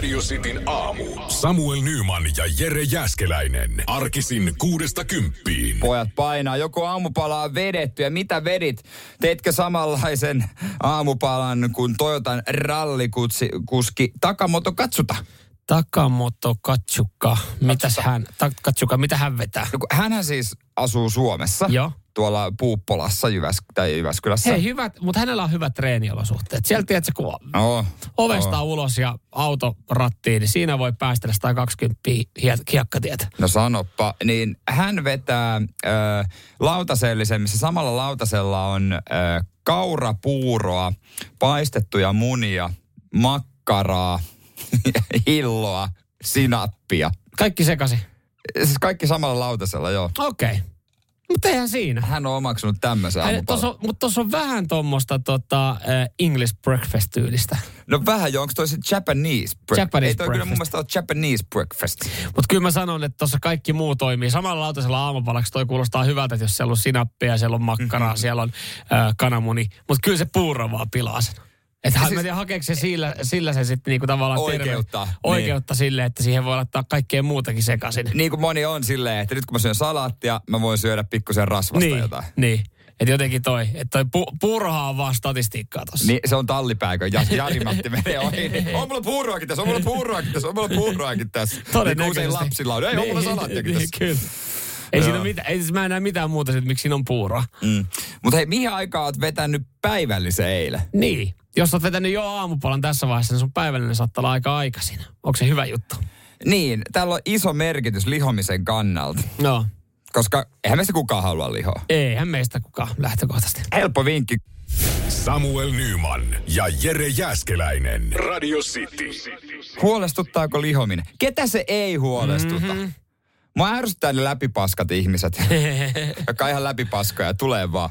Radio Cityn aamu. Samuel Nyman ja Jere Jäskeläinen. Arkisin kuudesta kymppiin. Pojat painaa, joko aamupala on vedetty ja mitä vedit? Teitkö samanlaisen aamupalan kuin Toyotan rallikuski Takamoto Katsuta? Takamoto Katsukka. Mitäs hän, ta, Katsuka, mitä hän vetää? No, Hänhän siis asuu Suomessa. Joo. Tuolla Puuppolassa Jyväs- tai Jyväskylässä. Hei, hyvät, mutta hänellä on hyvät treeniolosuhteet. Sieltä tiedätkö, kun No, ovesta no. ulos ja auto rattiin, niin siinä voi päästellä 120 hie- hiekkatietä. No sanoppa, niin hän vetää ö, lautasellisen, missä samalla lautasella on ö, kaurapuuroa, paistettuja munia, makkaraa, hilloa, sinappia. Kaikki sekasi. Siis kaikki samalla lautasella, joo. Okei. Okay. Mutta eihän siinä. Hän on omaksunut tämmöisen aamupalan. Mutta tuossa on vähän tuommoista tota, äh, English breakfast-tyylistä. No vähän jo, onko toi se Japanese breakfast? Japanese Ei toi kyllä mun breakfast. mielestä ole Japanese breakfast. Mutta kyllä mä sanon, että tuossa kaikki muu toimii. Samalla lautasella aamupalaksi toi kuulostaa hyvältä, että jos siellä on sinappia, siellä on makkaraa, Mhm. siellä on äh, kananmuni. Mutta kyllä se puuro vaan pilaa sen. Että siis- mä tiedän, hakeeko se sillä, sillä se sitten niinku tavallaan Oikeutta, terve, oikeutta sille, että siihen voi laittaa kaikkea muutakin sekaisin. Niin kuin moni on silleen, että nyt kun mä syön salaattia, mä voin syödä pikkusen rasvasta niin, jotain. niin. Että jotenkin toi, että toi pu, puurohan on vaan statistiikkaa tossa. Niin, se on tallipääkö. Ja, Jari-Matti menee ohi. On mulla puuroakin tässä, on mulla puuroakin tässä, on mulla puuroakin tässä. Niin kuin usein lapsilla on. Ei, on mulla salaattiakin niin, tässä. Kyllä. Ei siinä Joo. mitään, ei, siis mä en näe mitään muuta, että miksi siinä on puuroa. Mm. Mutta hei, mihin aikaan oot vetänyt päivällisen eilen? Niin. Jos oot vetänyt jo aamupalan tässä vaiheessa, niin sun päivällinen saattaa olla aika aikaisin. Onko se hyvä juttu? Niin, tällä on iso merkitys lihomisen kannalta. No. Koska eihän meistä kukaan halua lihoa. Eihän meistä kukaan lähtökohtaisesti. Helppo vinkki. Samuel Nyman ja Jere Jäskeläinen. Radio City. Huolestuttaako lihominen? Ketä se ei huolestuta? Mhm. Mm-hmm. Mua ärsyttää ne läpipaskat ihmiset, jotka on ihan läpipaskoja, tulee vaan.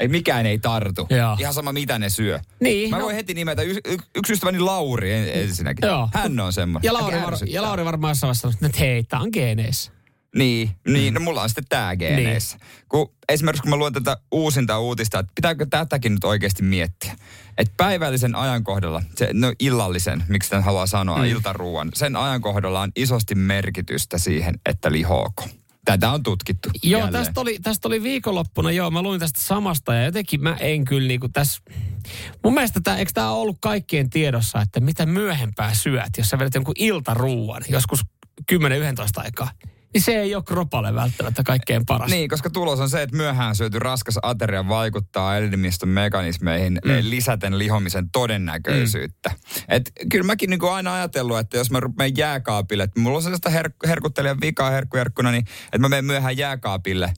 Ei mikään ei tartu. Joo. Ihan sama mitä ne syö. Niin, Mä no- voin heti nimetä y- y- yksi ystäväni Lauri en- ensinnäkin. Joo. Hän on semmoinen. Ja Lauri, var, ja Lauri varmaan jossain vaiheessa sanoi, että hei, tää on geeneissä. Niin, niin no mulla on sitten tää geeneissä. Niin. Kun, esimerkiksi kun mä luen tätä uusinta uutista, että pitääkö tätäkin nyt oikeasti miettiä. Että päivällisen ajankohdalla, se, no illallisen, miksi tämän haluaa sanoa, mm. iltaruuan, sen ajankohdalla on isosti merkitystä siihen, että lihooko. Tätä on tutkittu. Joo, jälleen. tästä oli, tästä oli viikonloppuna, joo, mä luin tästä samasta ja jotenkin mä en kyllä niinku tässä... Mun mielestä tää, eikö tämä ollut kaikkien tiedossa, että mitä myöhempää syöt, jos sä vedät jonkun iltaruuan, joskus 10-11 aikaa, niin se ei ole kropalle välttämättä kaikkein paras. Niin, koska tulos on se, että myöhään syöty raskas ateria vaikuttaa elimistön mekanismeihin mm. lisäten lihomisen todennäköisyyttä. Mm. Et kyllä mäkin niinku aina ajatellut, että jos mä menen jääkaapille, että mulla on sellaista her- herkuttelijan vikaa herkkujerkkuna, niin että mä menen myöhään jääkaapille,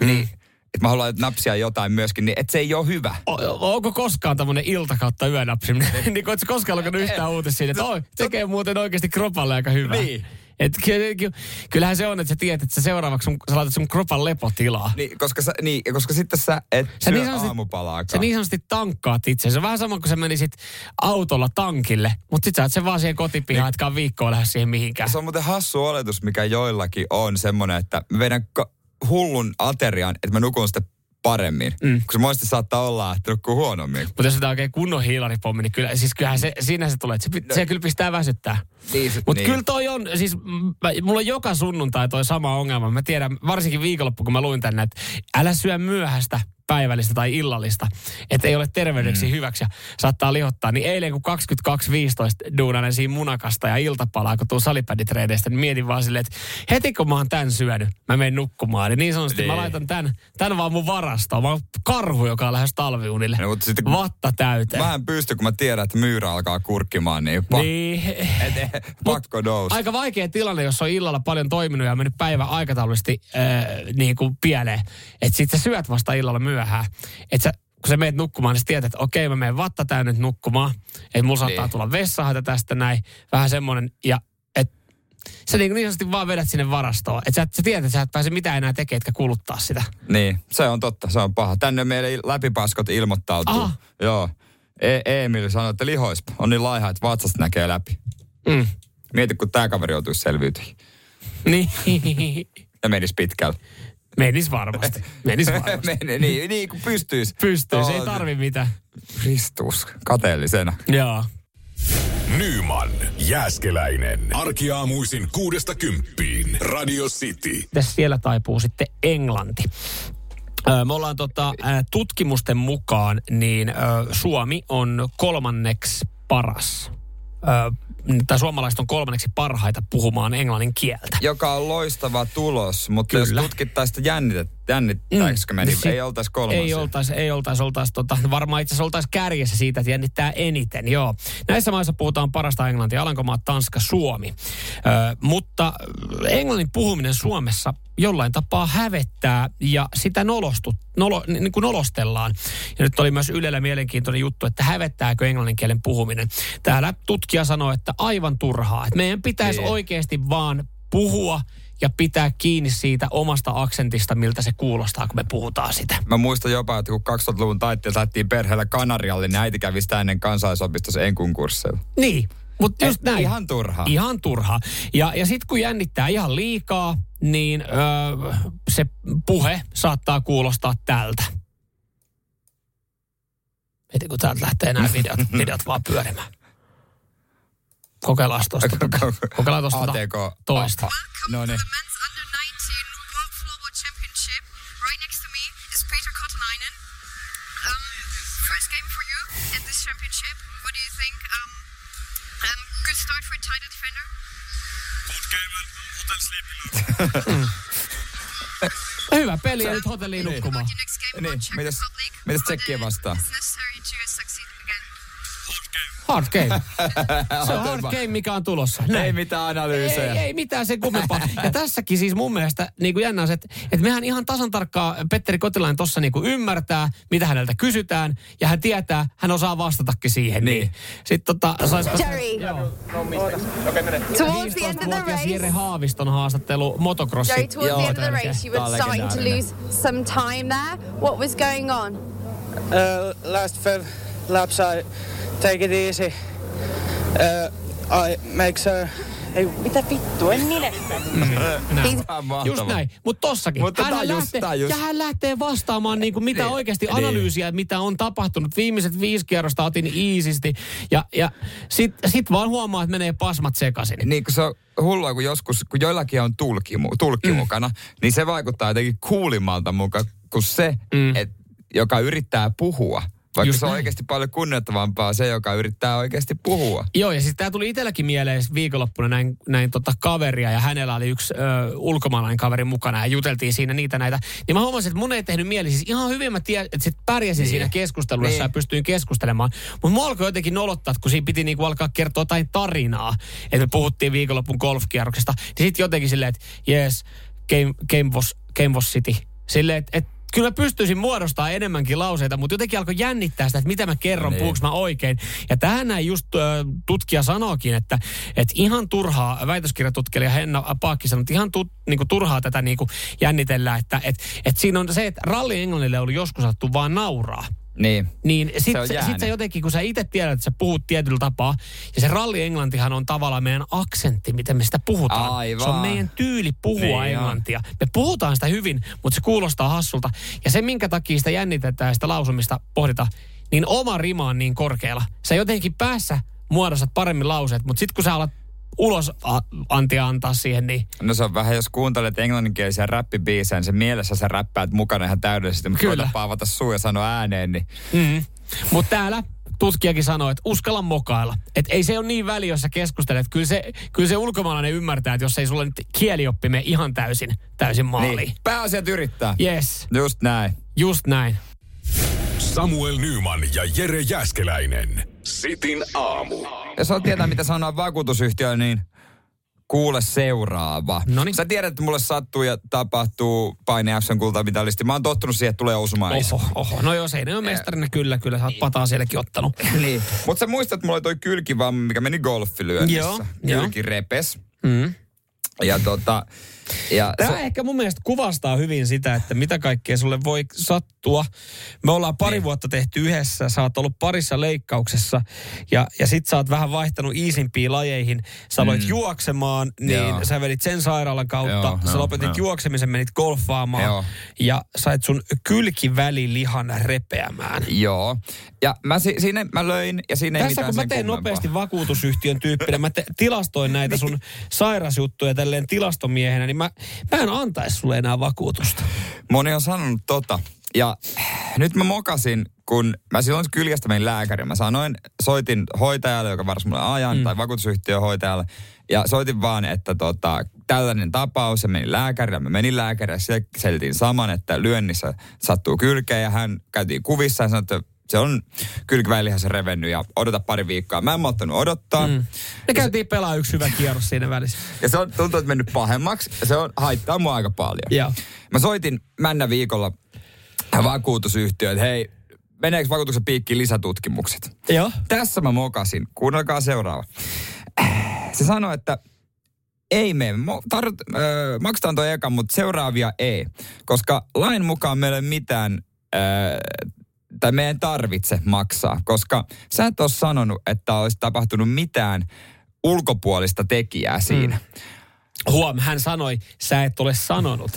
mm. niin että mä haluan napsia jotain myöskin, niin että se ei ole hyvä. O- onko koskaan tämmöinen ilta kautta yönapsiminen? niin ootko koskaan lukenut yhtään uutista siitä, että oi, tekee muuten oikeasti kropalle aika hyvää. Niin. Et ky- ky- kyllähän se on, että sä tiedät, että sä seuraavaksi sun, sä laitat sun kropan lepotilaa. Niin, koska, sä, niin, koska sitten sä et Sä syö niin aamupalaakaan. Sä niin sanotusti tankkaat itse. Se on vähän sama kuin sä menisit autolla tankille, mutta sit sä oot sen vaan siihen kotipihaan, etkä ole viikkoa lähes siihen mihinkään. Se on muuten hassu oletus, mikä joillakin on semmoinen, että ka- hullun aterian, että mä nukun sitä paremmin. Mm. Kun se monesti saattaa olla, että nukkuu huonommin. Mutta jos sitä oikein kunnon hiilaripommi, niin kyllä, siis kyllähän se, siinä se tulee, että se, pi- se kyllä pistää väsyttää. Niin, se- Mutta niin. kyllä toi on, siis mä, mulla on joka sunnuntai toi sama ongelma. Mä tiedän, varsinkin viikonloppu, kun mä luin tänne, että älä syö myöhäistä päivällistä tai illallista, että ei ole terveydeksi mm. hyväksi ja saattaa lihottaa. Niin eilen kun 22.15 duunanen siinä munakasta ja iltapalaa, kun tuu salipäditreideistä, niin mietin vaan silleen, että heti kun mä oon tän syönyt, mä menen nukkumaan. Niin niin sanotusti mä Niin. laitan tän, tän vaan mun varastoon. Mä oon karhu, joka on lähes talviunille. No, mutta sitten Vatta täyteen. Mä en pysty, kun mä tiedän, että myyrä alkaa kurkkimaan, niin, pa- Niin. et, et, pakko nousta. Aika vaikea tilanne, jos on illalla paljon toiminut ja mennyt päivä aikataulullisesti äh, niin kuin pieleen. Että sit sä syöt vasta illalla myöhään. Että sä, kun sä meet nukkumaan, niin sä tiedät, että okei, mä menen vatta täynnä nyt nukkumaan. Että mulla saattaa Niin. tulla vessahaita tästä näin. Vähän semmoinen. Ja et, sä niin, niin sanotusti vaan vedät sinne varastoon. Että sä, sä tiedät, että sä et pääse mitään enää tekemään, etkä kuluttaa sitä. Niin, se on totta, se on paha. Tänne meille il- läpipaskot ilmoittautuu. Aha. Joo. E- Emil sanoi, että lihoispa. On niin laiha, että vatsasta näkee läpi. Mm. Mieti, kun tämä kaveri joutuisi selviytymään. Niin. Ja menisi pitkälle. Menis varmasti. Menis varmasti. Mene, niin, niin kuin pystyisi. Pystyy, se ei tarvi mitään. Kristus, kateellisena. Joo. Nyman, Jääskeläinen. Arkiaamuisin kuudesta kymppiin. Radio City. Mitäs siellä taipuu sitten Englanti? Ö, Me ollaan tota, tutkimusten mukaan, niin ö, Suomi on kolmanneksi paras. Tai suomalaiset on kolmanneksi parhaita puhumaan englannin kieltä. Joka on loistava tulos, mutta Kyllä. jos tutkittaisiin sitä jännitet, jännittääkö me, niin Sit- ei oltaisi kolmas. Ei oltaisi, ei oltaisi, oltaisi tota, varmaan itse asiassa oltaisi kärjessä siitä, että jännittää eniten, joo. Näissä maissa puhutaan parasta englantia, Alankomaat, Tanska, Suomi. Ö, mutta englannin puhuminen Suomessa jollain tapaa hävettää ja sitä nolostut, nolo, niin kuin nolostellaan. Ja nyt oli myös Ylellä mielenkiintoinen juttu, että hävettääkö englannin kielen puhuminen. Täällä tutkija sanoi, että aivan turhaa. Että meidän pitäisi Niin. oikeasti vaan puhua ja pitää kiinni siitä omasta aksentista, miltä se kuulostaa, kun me puhutaan sitä. Mä muistan jopa, että kun 2000-luvun taitteessa lähtiin perheellä Kanarialle, niin äiti kävi sitä ennen kansalaisopistossa Enkun kursseilla. Niin, mutta just Eh, näin. ihan turhaa. Ihan turhaa. Ja, ja sitten kun jännittää ihan liikaa, niin öö, se puhe saattaa kuulostaa tältä. Heti kun täältä lähtee nämä videot, videot vaan pyörimään. Kokeillaan tuosta. Kokeillaan tuosta ATK. toista. No niin. The men's under 19 World Floorball Championship. Right next to me is Peter Kotanainen. Um, first game for you at this championship. What do you think? Um, um, good start for a title defender. Hyvä peli ja nyt hotelliin nukkumaan. Niin, on Czech mitäs- mitäs Tsekkiä vastaan? Hard game. Se on hard game, mikä on tulossa. Näin. Ei mitään analyysejä. Ei, ei mitään sen kummempaa. Ja tässäkin siis mun mielestä niin kuin jännä on se, että, että mehän ihan tasan tarkkaan Petteri Kotilainen tuossa niin kuin ymmärtää, mitä häneltä kysytään, ja hän tietää, hän osaa vastatakin siihen. Niin. niin. Sitten tota, saisiko... Jerry, towards the end of the 15-vuotias Jere race, Haaviston haastattelu motocrossi. Jerry, towards the end of the race, you were starting to lose some time there. What was going on? Uh, last five laps, I take it easy. Uh, I make sure. Ei, mitä vittu, en minä. Mahtavaa. Just näin. Mutta tossakin. Mutta hän tää just- lähtee, just- Ja hän lähtee vastaamaan niin kuin mitä Niin. oikeasti Niin. analyysiä, mitä on tapahtunut. Viimeiset viisi kierrosta otin iisisti. Ja, ja sit, sit vaan huomaa, että menee pasmat sekaisin. Niin kun se on hullua, kun joskus, kun joillakin on tulkki, tulkki mm. mukana, niin se vaikuttaa jotenkin kuulimmalta mukaan kuin se, mm. et, joka yrittää puhua. Vaikka Just se on näin. oikeasti paljon kunnioittavampaa se, joka yrittää oikeasti puhua. Joo, ja sitten tämä tuli itselläkin mieleen viikonloppuna näin, näin tota kaveria, ja hänellä oli yksi ö, ulkomaalainen kaveri mukana, ja juteltiin siinä niitä näitä. Niin mä huomasin, että mun ei tehnyt mieli, siis ihan hyvin mä tiedän, että sit pärjäsin niin. siinä keskustelussa Niin. ja pystyin keskustelemaan. Mutta mua alkoi jotenkin nolottaa, kun siinä piti niinku alkaa kertoa jotain tarinaa, että me puhuttiin viikonloppun golfkierroksesta, niin sitten jotenkin silleen, että yes, game, game, was, game was city. Silleen, että et, kyllä mä pystyisin muodostamaan enemmänkin lauseita, mutta jotenkin alkoi jännittää sitä, että mitä mä kerron, Niin. niin. puhuks mä oikein. Ja tähän näin just ö, tutkija sanookin, että, että ihan turhaa, väitöskirjatutkija Henna Paakki sanoi, että ihan tu, niinku turhaa tätä niinku jännitellään, että et, et siinä on se, että ralli englannille ollut joskus sattu vaan nauraa. Niin. Niin sit, on se jäänyt. sit sä jotenkin, kun sä itse tiedät, että sä puhut tietyllä tapaa, ja se ralli-englantihan on tavallaan meidän aksentti, miten me sitä puhutaan. Aivan. Se on meidän tyyli puhua Niin on. englantia. Me puhutaan sitä hyvin, mutta se kuulostaa hassulta. Ja se, minkä takia sitä jännitetään sitä lausumista pohditaan, niin oma rima on niin korkealla. Sä jotenkin päässä muodostat paremmin lauseet, mutta sitten kun sä alat ulos a- antia antaa siihen, niin No se on vähän, jos kuuntelet englanninkielisiä räppibiisejä, niin se mielessä sä räppäät mukana ihan täydellisesti, mutta Kyllä. koitapa avata suu ja sanoa ääneen, niin Mm. Mutta täällä tutkijakin sanoi, että uskalla mokailla. Että ei se ole niin väli, jos sä keskustelet. Kyllä se, kyllä se ulkomaalainen ymmärtää, että jos ei sulla nyt kielioppi mene ihan täysin, täysin maaliin. niin. pääasiat yrittää. Yes, Just näin. just näin. Samuel Nyman ja Jere Jäskeläinen. Sitin aamu. Jos haluat tietää, mitä sanoa vakuutusyhtiöön, niin kuule seuraava. Noniin. Sä tiedät, että mulle sattuu ja tapahtuu paine F:n kultamitalisti. Mä oon tottunut siihen, että tulee osumaan. Oho, oho. No joo, se ei ole mestarina kyllä, kyllä. Sä oot pataa sielläkin ottanut. Niin. Mutta sä muistat, että mulla oli toi kylkivamma, mikä meni golfilyönnissä. Joo, joo. Kylki repes. Mm. Ja tota, ja Tämä se, ehkä mun mielestä kuvastaa hyvin sitä, että mitä kaikkea sulle voi sattua. Me ollaan pari Niin. vuotta tehty yhdessä, sä oot ollut parissa leikkauksessa ja, ja sit sä oot vähän vaihtanut iisimpiin lajeihin. Sä aloit Mm. juoksemaan, niin Joo. sä vedit sen sairaalan kautta. Joo, sä joo, lopetit joo. juoksemisen, menit golfaamaan Joo. ja sait sun kylkivälilihan repeämään. joo. Ja mä, si, siinä mä löin ja siinä ei Tässä kun mä kummempaa. nopeasti vakuutusyhtiön tyyppinen, mä te, tilastoin näitä sun sairasjuttuja tälleen tilastomiehenä, niin mä, mä en antaisi sulle enää vakuutusta. Moni on sanonut tota. Ja nyt mä mokasin, kun mä silloin kyljestä menin lääkäriin. Mä sanoin, soitin hoitajalle, joka varsin mulle ajan, mm. tai vakuutusyhtiön hoitajalle. Ja soitin vaan, että tota, tällainen tapaus, ja menin lääkärille. Mä menin lääkärille, ja selitin saman, että lyönnissä sattuu kylkeen, ja hän käytiin kuvissa ja sanoi, että se on kylkiväilihasen revennyt ja odota pari viikkoa. Mä en malttanut odottaa. Mm. Me käytiin pelaa yksi hyvä kierros siinä välissä. Ja se on tuntuu, että mennyt pahemmaksi. Ja se on haittaa mua aika paljon. Joo. Mä soitin männä viikolla vakuutusyhtiöön, että hei, meneekö vakuutuksen piikkiin lisätutkimukset? Joo. Tässä mä mokasin. Kuunnelkaa seuraava. Se sanoi, että ei me, tar- ö, maksetaan toi eka, mutta seuraavia ei. Koska lain mukaan meillä ei ole mitään, ö, tai meidän tarvitse maksaa. Koska sä et ole sanonut, että olisi tapahtunut mitään ulkopuolista tekijää siinä. Mm. Huom, hän sanoi, sä et ole sanonut.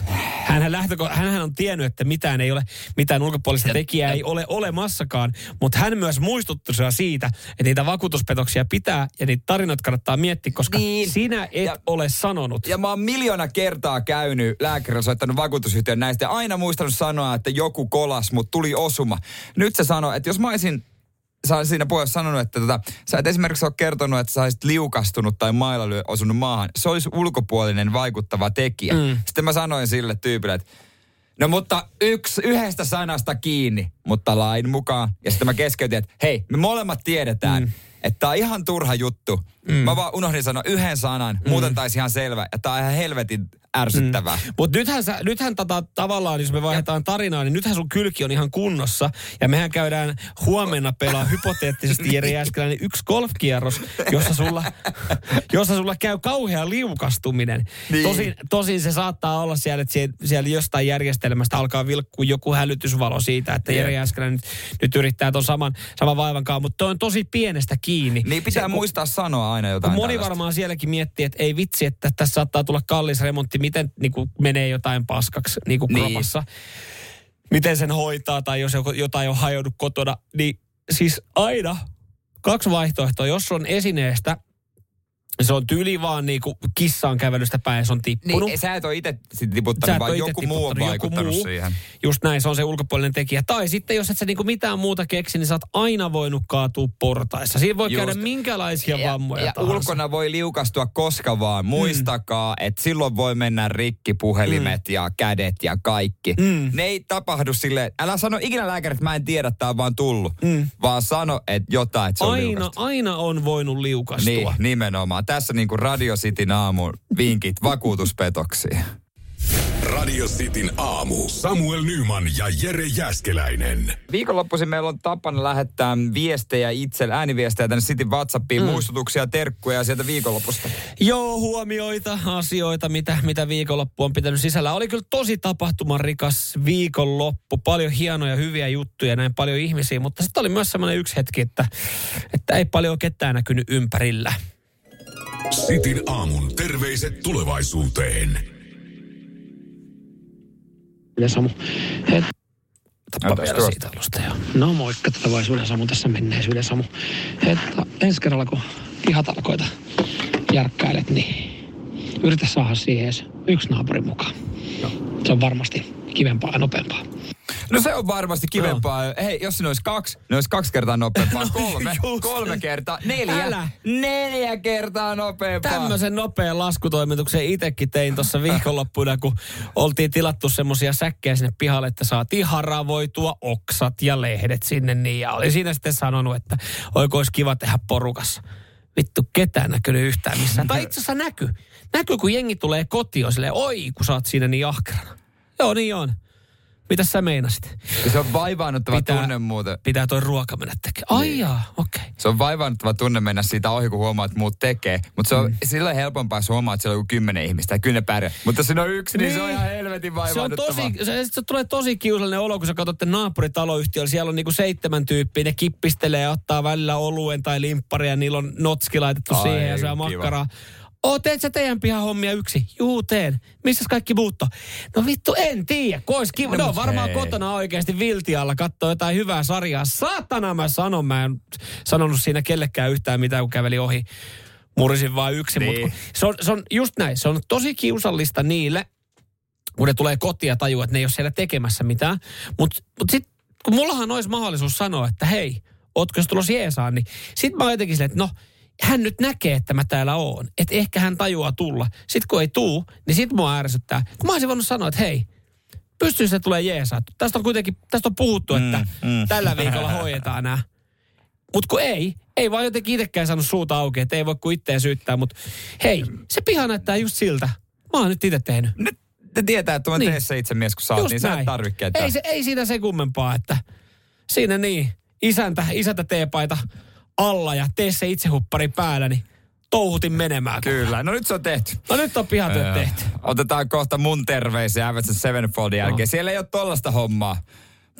Hänhän, lähtöko, hänhän on tiennyt, että mitään ei ole, mitään ulkopuolista tekijää ei ole olemassakaan, mutta hän myös muistutti siitä, että niitä vakuutuspetoksia pitää ja niitä tarinoita kannattaa miettiä, koska Niin. sinä et Ja- ole sanonut. Ja mä oon miljoona kertaa käynyt lääkärillä soittanut vakuutusyhtiön näistä ja aina muistanut sanoa, että joku kolas, mutta tuli osuma. Nyt se sanoi, että jos mä olisin sä olisit siinä puheessa sanonut, että tota, sä et esimerkiksi ole kertonut, että sä olisit liukastunut tai mailla osunut maahan. Se olisi ulkopuolinen vaikuttava tekijä. Mm. Sitten mä sanoin sille tyypille, että no mutta yksi, yhdestä sanasta kiinni, mutta lain mukaan. Ja sitten mä keskeytin, että hei, me molemmat tiedetään, mm. että tää on ihan turha juttu. Mm. Mä vaan unohdin sanoa yhden sanan, mm. muuten taisi ihan selvä. Ja tää on ihan helvetin ärsyttävää. Mm. Mutta nythän, sä, nythän tota, tavallaan, jos me vaihdetaan tarinaa, niin nythän sun kylki on ihan kunnossa. Ja mehän käydään huomenna pelaa hypoteettisesti Jere Jääskeläinen yksi golfkierros, jossa sulla, jossa sulla käy kauhea liukastuminen. Niin. Tosin, tosin se saattaa olla siellä, että siellä, siellä jostain järjestelmästä alkaa vilkkua joku hälytysvalo siitä, että Jere Jääskeläinen nyt, nyt yrittää ton saman, saman vaivan kanssa, mutta toi on tosi pienestä kiinni. Niin pitää Se- muistaa sanoa aina kun jotain moni tällaista. varmaan sielläkin miettii, että ei vitsi, että tässä saattaa tulla kallis remontti, miten niin kuin menee jotain paskaksi niin kuin Niin. kropassa. Miten sen hoitaa tai jos jotain on hajonnut kotona. Niin siis aina kaksi vaihtoehtoa. Jos on esineestä, se on tyyli vaan niin kuin kissaan kävelystä päin ja se on tippunut. Niin, sä et ole itse tiputtanut, vaan joku itse muu on tiputtanut, vaikuttanut joku muu. siihen. Just näin, se on se ulkopuolinen tekijä. Tai sitten, jos et sä niinku mitään muuta keksi, niin sä oot aina voinut kaatua portaissa. Siinä voi Just. käydä minkälaisia vammoja ja tahansa. ulkona voi liukastua koska vaan. Muistakaa, mm. että silloin voi mennä rikki puhelimet mm. ja kädet ja kaikki. Mm. Ne ei tapahdu silleen, älä sano ikinä lääkäri, että mä en tiedä, tää on vaan tullut. Mm. Vaan sano, että jotain, että se on Aina, liukastunut. aina on voinut liukastua. Niin, nimenomaan. Tässä niinku Radio Cityn aamun vinkit vakuutuspetoksiin. Radio Cityn aamu. Samuel Nyman ja Jere Jäskeläinen. Viikonloppuisin meillä on tapana lähettää viestejä itselle, ääniviestejä tänne Cityn WhatsAppiin, mm. muistutuksia, terkkuja sieltä viikonlopusta. Joo, huomioita, asioita, mitä, mitä viikonloppu on pitänyt sisällä. Oli kyllä tosi tapahtumarikas viikonloppu. Paljon hienoja, hyviä juttuja, näin paljon ihmisiä. Mutta sitten oli myös semmoinen yksi hetki, että, että ei paljon ketään näkynyt ympärillä. Cityn aamun terveiset tulevaisuuteen. Yle Samu. Tappa vielä tuosta. siitä alusta, joo. No moikka tulevaisuuden Samu tässä menneisyydessä Samu. Että ensi kerralla kun pihatalkoita järkkäilet, niin yritä saada siihen edes yksi naapuri mukaan. Se on varmasti kivempaa ja nopeampaa. No se on varmasti kivempaa. Hei, jos siinä olisi kaksi, ne olisi kaksi kertaa nopeampaa. Kolme, just. kolme kertaa, neljä. Älä. Neljä kertaa nopeampaa. Tämmöisen nopean laskutoimituksen itsekin tein tuossa viikonloppuna, kun oltiin tilattu semmoisia säkkejä sinne pihalle, että saatiin haravoitua oksat ja lehdet sinne. Niin, ja oli siinä sitten sanonut, että oiko olisi kiva tehdä porukassa. Vittu, ketään näkynyt yhtään missään. Tai itse asiassa näky. Näkyy, kun jengi tulee kotiin, silleen, oi, kun sä oot siinä niin ahkerana. Joo, niin on. Mitä sä meinasit? Se on vaivaannuttava Pitää- tunne muuten. Pitää toi ruoka mennä tekemään. Ai jaa, okei. Okay. Se on vaivaannuttava tunne mennä siitä ohi, kun huomaa, että muut tekee. Mutta se on mm. silloin helpompaa, jos huomaa, että siellä on joku kymmenen ihmistä ja kyllä ne pärjää. Mutta jos siinä on yksi, niin, niin se on Niin. ihan helvetin Se on tosi, se, se tulee tosi kiusallinen olo, kun sä katsotte naapuritaloyhtiöllä. Siellä on niinku seitsemän tyyppiä, ne kippistelee ja ottaa välillä oluen tai limpparia niillä on notski laitettu Ai, siihen ja syö kiva. makkaraa. Oo, teet sä teidän pihan hommia yksi? Juu, teen. Missäs kaikki muutto? No vittu, en tiedä. Kois kiva. No, No, mut varmaan hei. kotona oikeasti viltialla katsoo jotain hyvää sarjaa. Saatana mä sanon, mä en sanonut siinä kellekään yhtään mitään, kun käveli ohi. Murisin vaan yksi. Niin. Mut kun- se, on, se on just näin. Se on tosi kiusallista niille, kun ne tulee kotiin ja tajuu, että ne ei ole siellä tekemässä mitään. Mutta mut sitten, kun mullahan olisi mahdollisuus sanoa, että hei, ootko sä tulossa Jeesaan, niin sit mä oon jotenkin silleen, että no, hän nyt näkee, että mä täällä oon. Että ehkä hän tajuaa tulla. Sitten kun ei tuu, niin sit mua ärsyttää. Kun mä olisin voinut sanoa, että hei, pystyy se tulee Jeesaan. Tästä on kuitenkin, tästä on puhuttu, että Mm, mm. tällä viikolla hoidetaan nämä. Mutta kun ei, ei vaan jotenkin itsekään saanut suuta auki, että ei voi kuin itseä syyttää. Mutta hei, se piha näyttää just siltä. Mä oon nyt itse tehnyt. Nyt ne tietää, että mä Niin. niin. tee se itse mies, kun sä oot, niin sä et tarvitse. Ei, se, ei siitä se kummempaa, että siinä niin, isäntä, isäntä teepaita alla ja tee se itse huppari päällä, niin touhutin menemään. Kyllä, no nyt se on tehty. No nyt on pihatyöt Joo. tehty. Otetaan kohta mun terveisiä Avengers Sevenfoldin jälkeen. Siellä ei ole tollasta hommaa.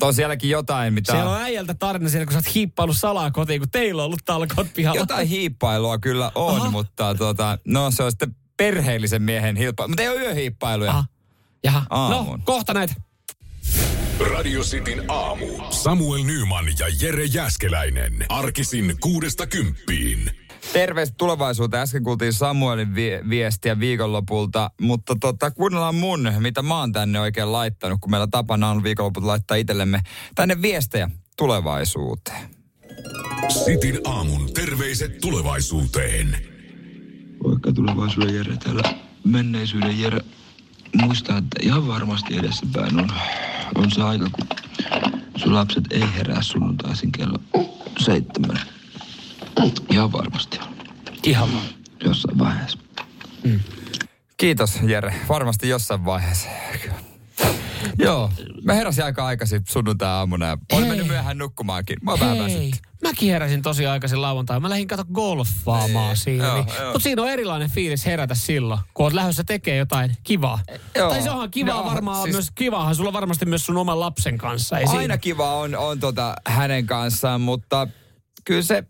On sielläkin jotain, mitä... Siellä on äijältä tarina siellä, kun sä oot hiippailut salaa kotiin, kun teillä on ollut talkot pihalla. Jotain hiippailua kyllä on, Aha. mutta tota, no se on sitten perheellisen miehen hiippailu. Mutta ei ole yöhiippailuja. Aha. Jaha. No, Aamuun. kohta näitä. Radio Cityn aamu. Samuel Nyman ja Jere Jäskeläinen. Arkisin kuudesta kymppiin. Terveistä tulevaisuuteen. Äsken kuultiin Samuelin vi- viestiä viikonlopulta, mutta tota, kuunnellaan mun, mitä mä oon tänne oikein laittanut, kun meillä tapana on viikonlopulta laittaa itsellemme tänne viestejä tulevaisuuteen. Sitin aamun terveiset tulevaisuuteen. Vaikka tulevaisuuden Jere täällä menneisyyden Jere muistaa, että ihan varmasti edessäpäin on, on se aika, kun sun lapset ei herää sunnuntaisin kello seitsemän. Ihan varmasti on. Ihan vaan. Jossain vaiheessa. Kiitos Jere, varmasti jossain vaiheessa. Joo, mä heräsin aika aikaisin sunnuntai-aamuna olin mennyt myöhään nukkumaankin. Mä vähän Hei, väsytty. mäkin heräsin tosi aikaisin lauantai. Mä lähdin kato golfaamaan Niin, siinä. joo, Niin. Mutta siinä on erilainen fiilis herätä silloin, kun oot lähdössä tekee jotain kivaa. Joo. Tai se onhan kivaa Joo, varmaan siis- myös, kivaahan sulla varmasti myös sun oman lapsen kanssa. Ei Aina siinä. kiva on, on tota hänen kanssaan, mutta kyllä se,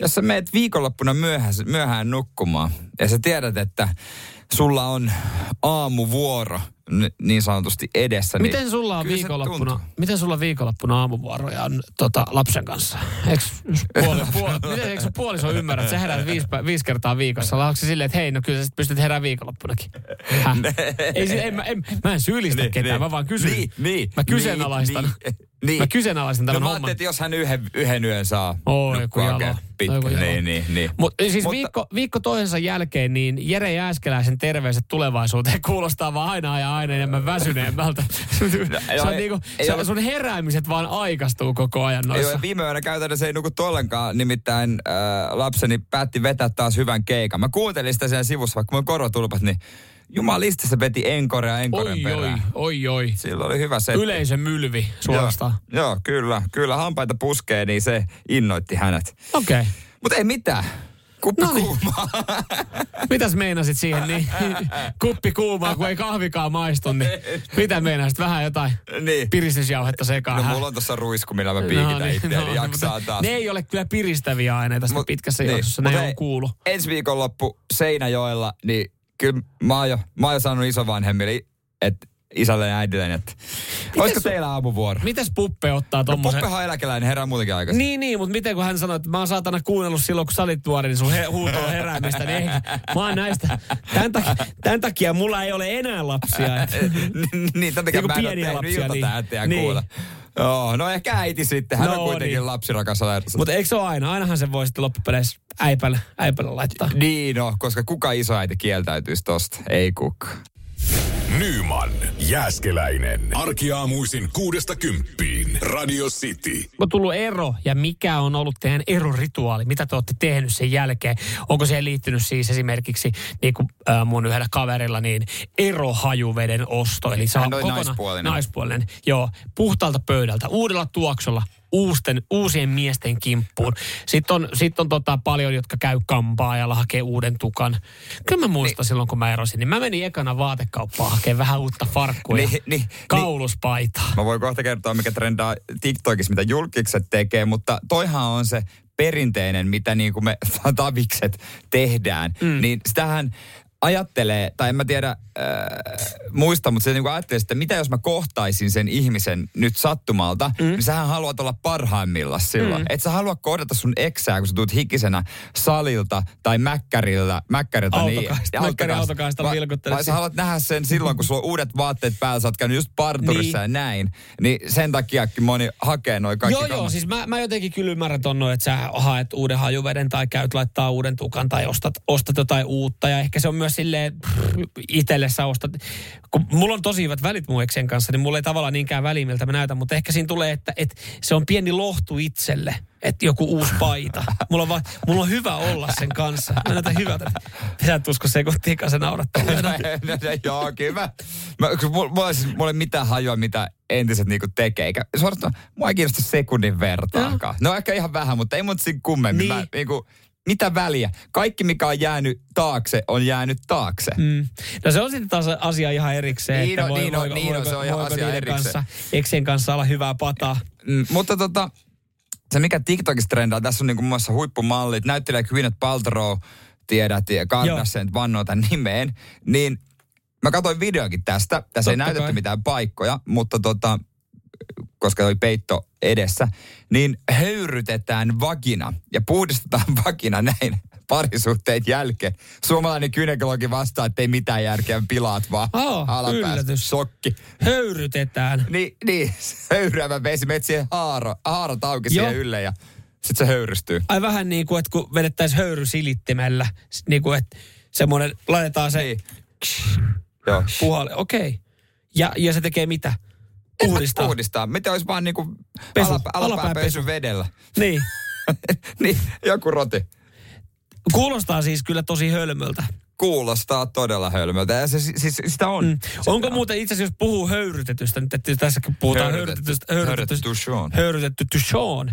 jos sä meet viikonloppuna myöhään, myöhään nukkumaan ja sä tiedät, että sulla on aamuvuoro niin sanotusti edessä. Miten niin sulla on se viikonloppuna, miten sulla viikonloppuna aamuvuoroja on tota, lapsen kanssa? Eikö puoli, puoli, miten, eikö sun puoliso ymmärrä, että sä herät viisi, viisi kertaa viikossa? Onko se silleen, että hei, no kyllä sä pystyt herää viikonloppunakin? Häh? Ei, si- en, mä, en, mä en syyllistä Niin, ketään, niin. mä vaan kysyn. Niin, niin, Mä kyseenalaistan. Niin, niin. Mä kyseenalaistan tämän no, mä homman. ajattelin, että jos hän yhden, yhden yön saa Oi, nukkua pitkä. Oi, kun jalo. Niin, niin, niin. Mut, siis Mutta- viikko, viikko toisensa jälkeen, niin Jere Jääskeläisen terveiset tulevaisuuteen kuulostaa vaan aina ja aina enemmän väsyneemmältä. on ei- niinku, ei se, ole- sun heräämiset vaan aikastuu koko ajan Joo, noissa. ja viime yönä käytännössä ei nukuttu ollenkaan, nimittäin äh, lapseni päätti vetää taas hyvän keikan. Mä kuuntelin sitä siellä sivussa, vaikka mun korvatulpat, niin jumalista se veti enkorea enkoren Oi, perään. oi, oi, oi. Sillä oli hyvä setti. Yleisön mylvi suorastaan. Joo, joo, kyllä. Kyllä hampaita puskee, niin se innoitti hänet. Okei. Okay. Mutta ei mitään. Kuppi Noniin. kuumaa. Mitäs meinasit siihen? Niin, kuppi kuumaa, kun ei kahvikaan maistu, niin mitä meinasit? Vähän jotain niin. piristysjauhetta sekaan. No mulla on tossa ruisku, millä mä piikitän no, itseäni, niin, jaksaa mutta taas. Ne ei ole kyllä piristäviä aineita sitten Mut- pitkässä niin, juoksussa, mut ne on kuulu. Ensi viikonloppu Seinäjoella, niin kyllä mä oon jo, mä oon jo sanonut isovanhemmille, että isälle ja äidille, että olisiko teillä aamuvuoro? Mites Puppe ottaa No tommosen? Puppehan on eläkeläinen, herää muutenkin aikaisin. Niin, niin, mutta miten kun hän sanoi, että mä oon saatana kuunnellut silloin, kun sä olit nuori, niin sun he, huutoa heräämistä, niin ehkä, mä oon näistä. Tämän takia, tämän takia mulla ei ole enää lapsia. Et. niin, tämän takia Niinku mä en ole pieniä tehnyt lapsia, niin- iltatähtiä niin. Joo, no ehkä äiti sitten. Hän No on kuitenkin niin. lapsirakas. Mutta eikö se ole aina? Ainahan se voi sitten loppupeleissä äipällä, äipällä laittaa. Niin no, koska kuka isoäiti kieltäytyisi tosta? Ei kuka. Nyman, Jääskeläinen. Arkiaamuisin kuudesta kymppiin. Radio City. Onko tullut ero ja mikä on ollut teidän erorituaali? Mitä te olette tehnyt sen jälkeen? Onko siihen liittynyt siis esimerkiksi niin kuin äh, mun yhdellä kaverilla niin erohajuveden osto? Eli se on kokonaan naispuolinen. naispuolinen. Joo, puhtaalta pöydältä, uudella tuoksolla, uusten, uusien miesten kimppuun. Sitten on, sit on tota paljon, jotka käy kampaajalla, hakee uuden tukan. Kyllä mä muistan silloin, kun mä erosin, niin mä menin ekana vaatekauppaan hakemaan vähän uutta farkkua ja Niin, niin, kauluspaitaa. Mä voin kohta kertoa, mikä trendaa TikTokissa, mitä julkikset tekee, mutta toihan on se perinteinen, mitä niin kuin me tavikset tehdään. Mm. Niin sitähän ajattelee, tai en mä tiedä, äh, muista, mutta se niin kuin ajattelee, että mitä jos mä kohtaisin sen ihmisen nyt sattumalta, mm. niin sähän haluat olla parhaimmillaan silloin. Mm. Et sä halua kohdata sun eksää, kun sä tuut hikisenä salilta tai mäkkäriltä, mäkkäriltä Autokaista- niin, mäkkärin autokaista vai, vilkuttelee vai sä haluat nähdä sen silloin, kun sulla on uudet vaatteet päällä, sä oot käynyt just parturissa Niin. ja näin. Niin sen takiakin moni hakee noin kaikki Joo, joo, siis mä, mä jotenkin kyllä ymmärrän ton, noin, että sä haet uuden hajuveden tai käyt laittaa uuden tukan tai ostat, ostat jotain uutta. Ja ehkä se on myös silleen, pff, itselle sä ostat, kun mulla on tosi hyvät välit mun eksien kanssa, niin mulla ei tavallaan niinkään väliä, miltä mä näytän, mutta ehkä siinä tulee, että, että se on pieni lohtu itselle, että joku uusi paita. Mulla on, vaan, mulla on hyvä olla sen kanssa. Mä näytän hyvältä. Sä et usko sekuntiikaan se naurattaa. Joo, kyllä. Mä, mulla, siis, mulla ei mitään hajua, mitä entiset niinku tekee. Eikä, suorastaan, mua ei kiinnosta sekunnin vertaakaan. No ehkä ihan vähän, mutta ei mut siinä kummemmin. Niin. Mä, niinku, mitä väliä? Kaikki, mikä on jäänyt taakse, on jäänyt taakse. Mm. No se on sitten taas asia ihan erikseen, Niin että voi, niin voiko, niin on, voiko, se on ihan asia erikseen. kanssa, eksien kanssa olla hyvää pataa. Mm, mutta tota, se mikä TikTokissa trendaa, tässä on niinku muun muassa huippumallit, näyttelee Gwyneth Paltrow, tiedät, ja Kardashian vannoo tämän nimeen, niin mä katsoin videokin tästä. Tässä Totta ei näytetty kai. mitään paikkoja, mutta tota, koska oli peitto edessä, niin höyrytetään vagina ja puhdistetaan vagina näin parisuhteet jälkeen. Suomalainen kynekologi vastaa, että ei mitään järkeä, pilaat vaan Oh, alapäästä. yllätys. Sokki. Höyrytetään. Niin, niin höyryävä vesi, menet siihen haaro, haarat auki Joo. siihen ylle ja sitten se höyrystyy. Ai vähän niin kuin, että kun vedettäisiin höyry silittimellä, s- niin kuin, että semmoinen, laitetaan se Niin. Joo. puhalle. Okei. Okay. Ja, ja se tekee mitä? Puhdistaa. Puhdistaa. Mitä olisi vaan niinku Pesu. alapä, alapää Alapääpesu. pesu vedellä. Niin. niin, joku roti. Kuulostaa siis kyllä tosi hölmöltä. Kuulostaa todella hölmöltä. Ja se, siis, sitä on. Mm. Onko muuten itse asiassa, jos puhuu höyrytetystä, nyt tässäkin puhutaan höyrytetystä, höyrytetystä, Höyrytetty Sean. höyrytetty Tuchon,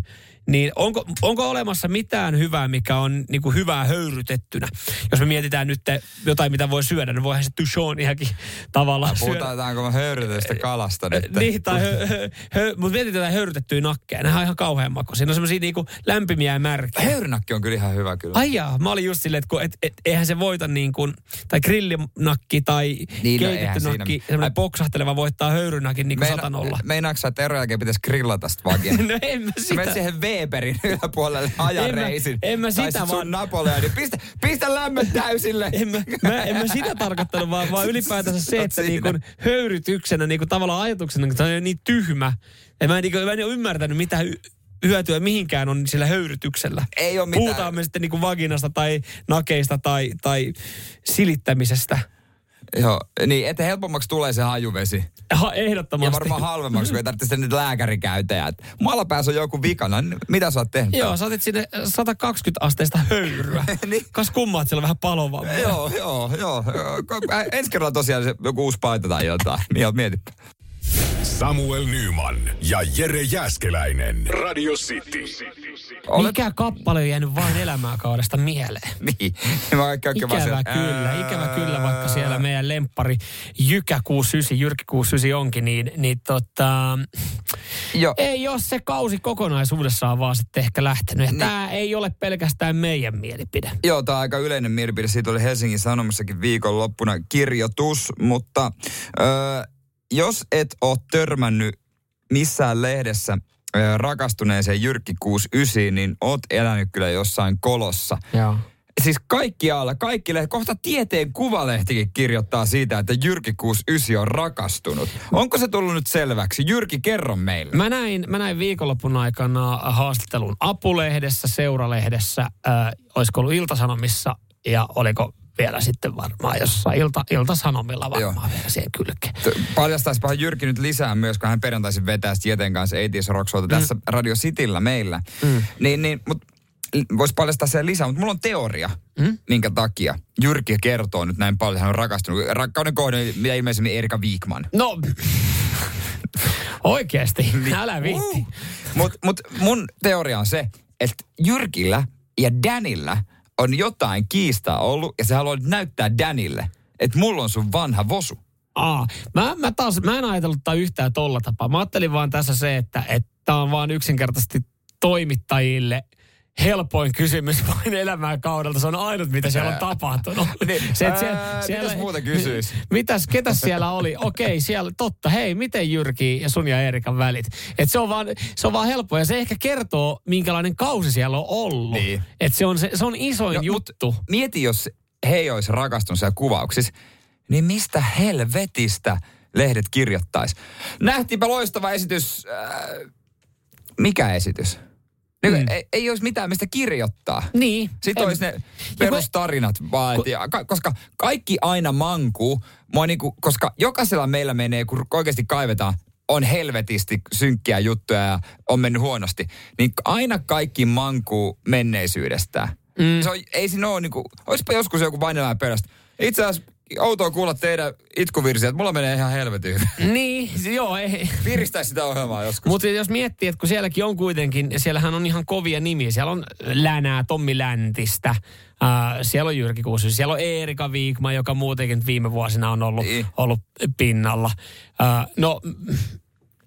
niin onko, onko olemassa mitään hyvää, mikä on niin kuin hyvää höyrytettynä? Jos me mietitään nyt jotain, mitä voi syödä, niin voihan se Tuchon ihankin tavallaan syödä. Puhutaanko höyrytetystä kalasta nyt? Niin, tai hö, hö, hö, mutta mietitään höyrytettyjä nakkeja. Nehän on ihan kauhean maku. Siinä on semmoisia niinku lämpimiä ja märkiä. Höyrynakki on kyllä ihan hyvä kyllä. Ai jaa, mä olin just silleen, että kun, et, et, eihän se voita niin kuin, tai grillinakki tai Niin, no keitetty siinä- nakki, semmoinen poksahteleva voittaa höyrynakin niin kuin satanolla. Meinaatko sä, että eron jälkeen pitäisi grillata sitä? No en mä Sä sitä. menet siihen Weberin yläpuolelle ajan En mä- reisin. en mä sitä sit sun vaan- Napoleoni. Pistä, pistä lämmöt täysille. En mä, mä, en mä sitä tarkoittanut, vaan, vaan ylipäätänsä se, että niin kuin höyrytyksenä, niin kuin tavallaan ajatuksena, kun se on niin tyhmä. Ja mä en, niin kuin, mä en ole ymmärtänyt, mitä hy- hyötyä mihinkään on sillä höyrytyksellä. Ei ole mitään. Puhutaan me sitten niin vaginasta tai nakeista tai, tai silittämisestä. Joo, niin, että helpommaksi tulee se hajuvesi. Ha, ehdottomasti. Ja varmaan halvemmaksi, kun ei tarvitse niitä lääkärikäyntejä. Mulla päässä on joku vikana. niin Mitä sä oot tehnyt? Joo, sä otit sinne 120 asteista höyryä. Niin. Kas kummaa, että siellä on vähän palovaa. Joo, joo, joo. Ensi kerralla tosiaan se, joku uusi paita tai jotain. Niin mietipä. Samuel Nyman ja Jere Jäskeläinen. Radio City. Olet... Mikä kappale on jäänyt vain elämäkaudesta mieleen? Niin. Mä Ikävä sen, kyllä, ää, ikävä kyllä, vaikka siellä meidän lemppari Jykä 69, Jyrki 69 onkin, niin, niin tota, Joo. ei ole se kausi kokonaisuudessaan vaan sitten ehkä lähtenyt. Niin. Tämä ei ole pelkästään meidän mielipide. Joo, tämä on aika yleinen mielipide. Siitä oli Helsingin Sanomassakin viikonloppuna kirjoitus, mutta ö, jos et ole törmännyt missään lehdessä rakastuneeseen Jyrkki 69, niin oot elänyt kyllä jossain kolossa. Joo. Siis kaikkialla, kaikki lehdet, kohta tieteen kuvalehtikin kirjoittaa siitä, että Jyrki 69 on rakastunut. Onko se tullut nyt selväksi? Jyrki, kerro meille. Mä näin, mä näin viikonlopun aikana haastattelun Apulehdessä, Seuralehdessä, äh, olisiko ollut Iltasanomissa ja oliko vielä sitten varmaan jossain ilta, iltasanomilla varmaan vielä siihen kylkeen. T- Paljastaisipahan Jyrki nyt lisää myös, kun hän perjantaisin vetää Jeten kanssa 80s Rock Showta tässä Radio Cityllä meillä. Mm. Niin, niin mutta voisi paljastaa sen lisää, mutta mulla on teoria, Mm? minkä takia Jyrki kertoo nyt näin paljon, hän on rakastunut. Rakkauden kohde, mitä ilmeisemmin Erika Wigman. No, oikeasti, älä viitti. Mutta mut mun teoria on se, että Jyrkillä ja Danillä on jotain kiistaa ollut, ja se haluaa nyt näyttää Danille, että mulla on sun vanha vosu. Aa, mä, mä taas, mä en ajatellut tää yhtään tolla tapaa. Mä ajattelin vaan tässä se, että että on vaan yksinkertaisesti toimittajille helpoin kysymys vain elämään kaudelta. Se on ainut, mitä siellä on tapahtunut. Niin, se, että ää, mitäs muuta kysyis? Mitäs, ketäs siellä oli? Okei, siellä, totta. Hei, miten Jyrki ja sun ja Erikan välit? Et se, on vaan, se on vaan helppo ja se ehkä kertoo, minkälainen kausi siellä on ollut. Niin. Et se, on, se, se on isoin No, juttu. Mieti, jos he ei olisi rakastunut siellä kuvauksissa, niin mistä helvetistä lehdet kirjoittaisi? Nähtiinpä loistava esitys. Äh, mikä esitys? Niin, Mm. ei, ei olisi mitään mistä kirjoittaa. Niin. Sitten En- olisi ne kun- perustarinat vaan. et ja ka- koska kaikki aina mankuu, mua niinku, koska jokaisella meillä menee, kun oikeasti kaivetaan, on helvetisti synkkiä juttuja ja on mennyt huonosti. Niin aina kaikki mankuu menneisyydestään. Mm. Se on, ei siinä ole niinku, olisipa joskus joku vain perästä. Itse asiassa outoa kuulla teidän itkuvirsiä, että mulla menee ihan helvetin hyvin. Niin, joo, ei. Piristää sitä ohjelmaa joskus. Mutta jos miettii, että kun sielläkin on kuitenkin, siellähän on ihan kovia nimiä. Siellä on Länää, Tommi Läntistä, äh, siellä on Jyrki Kuusi, siellä on Eerika Viikma, joka muutenkin viime vuosina on ollut, Niin. ollut pinnalla. Äh, no,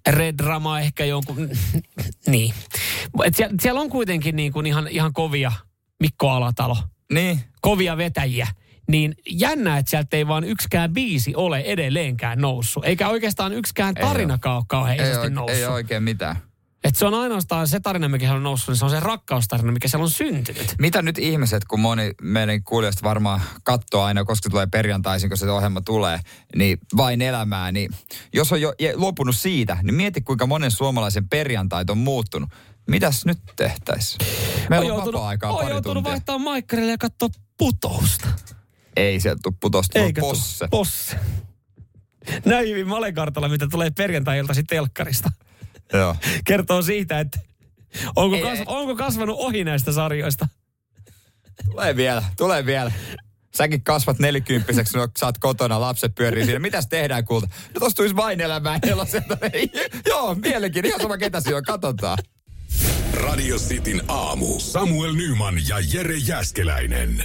Red Rama ehkä jonkun, niin. Et siellä, siellä on kuitenkin niin kuin ihan, ihan kovia, Mikko Alatalo, Niin. kovia vetäjiä. Niin jännä, että sieltä ei vaan yksikään biisi ole edelleenkään noussut. Eikä oikeastaan yksikään tarinakaan ole kauhean Ei, isosti oike- noussut. ei oikein mitään. Et se on ainoastaan se tarina, mikä siellä on noussut, niin se on se rakkaustarina, mikä siellä on syntynyt. Mitä nyt ihmiset, kun moni meidän kuulijoista varmaan katsoo aina, koska tulee perjantaisin, kun se ohjelma tulee, niin vain elämää, niin jos on jo luopunut siitä, niin mieti kuinka monen suomalaisen perjantait on muuttunut. Mitäs nyt tehtäisiin? Meillä on, vapaa-aikaa on pari joutunut tuntia. vaihtaa maikkarille ja katsoa putousta. Ei sieltä tuu putosta, Eikä tuu. posse. Posse. Näin hyvin malekartalla, mitä tulee perjantai-iltasi telkkarista. Joo. Kertoo siitä, että onko, Ei, kas, ei. onko kasvanut ohi näistä sarjoista. Tulee vielä, tulee vielä. Säkin kasvat nelikymppiseksi, kun sä oot kotona, lapset pyörii siinä. Mitäs tehdään, kulta? No tosta tulisi vain elämään sieltä. Joo, mielenkiin. Ihan sama ketä siellä on, katsotaan. Radio Cityn aamu. Samuel Nyman ja Jere Jäskeläinen.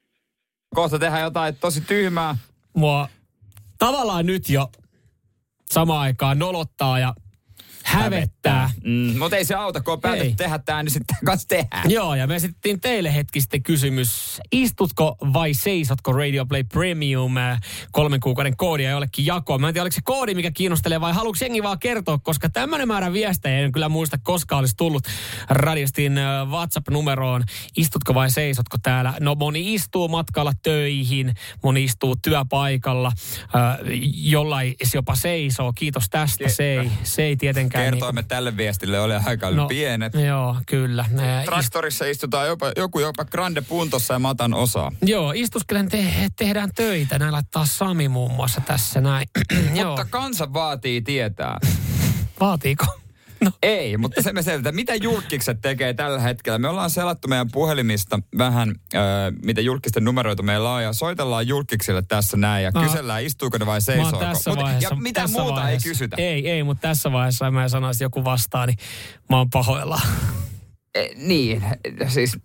Kohta tehdään jotain tosi tyhmää. Mua tavallaan nyt jo samaan aikaan nolottaa ja hävettää. Mm, mutta ei se auta, kun on päätetty tehdä tää, niin sitten kanssa tehdään. Joo, ja me esitettiin teille hetki sitten kysymys, istutko vai seisotko Radio Play Premium äh, kolmen kuukauden koodia jollekin jakoon. Mä en tiedä, oliko se koodi, mikä kiinnostelee vai haluatko jengi vaan kertoa, koska tämmöinen määrä viestejä en kyllä muista koskaan olisi tullut radiostin äh, WhatsApp-numeroon. Istutko vai seisotko täällä? No moni istuu matkalla töihin, moni istuu työpaikalla, äh, jollain jopa seisoo. Kiitos tästä, se ei, se ei tietenkään... Kertoimme tälle viestille oli aika No, pienet. Joo, kyllä. Traktorissa istutaan jopa, joku jopa grande puntossa ja mä otan osaa. Joo, istuskelen te- tehdään töitä. Näin laittaa Sami muun muassa tässä näin. Mutta kansa vaatii tietää. vaatiiko? No. Ei, mutta se me selvitään. Mitä julkikset tekee tällä hetkellä? Me ollaan selattu meidän puhelimista vähän, äh, mitä julkisten numeroita meillä on, ja soitellaan julkiksille tässä näin, ja Mä- kysellään, istuuko ne vai seisooko. tässä Mut- vaiheessa, ja mitä tässä muuta vaiheessa, ei kysytä. Ei, ei, mutta tässä vaiheessa mä sanoisin, että joku vastaa, niin mä oon pahoillaan. E, niin, siis...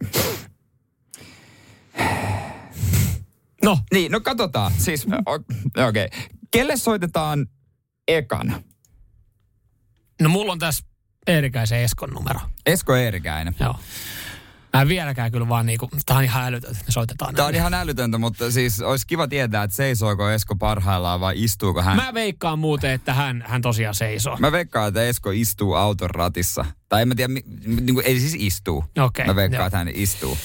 No. Niin, no katsotaan. Siis, okei. Okay. Kelle soitetaan ekana? No mulla on tässä Eerikäisen Eskon numero. Esko Eerikäinen. Joo. Mä en vieläkään kyllä vaan niinku, tää on ihan älytöntä, että me soitetaan Tämä on näin. ihan älytöntä, mutta siis olisi kiva tietää, että seisooko Esko parhaillaan vai istuuko hän. Mä veikkaan muuten, että hän, hän tosiaan seisoo. Mä veikkaan, että Esko istuu auton ratissa. Tai en mä tiedä, niin kuin, ei siis istuu. Okei, Mä veikkaan, joo. että hän istuu.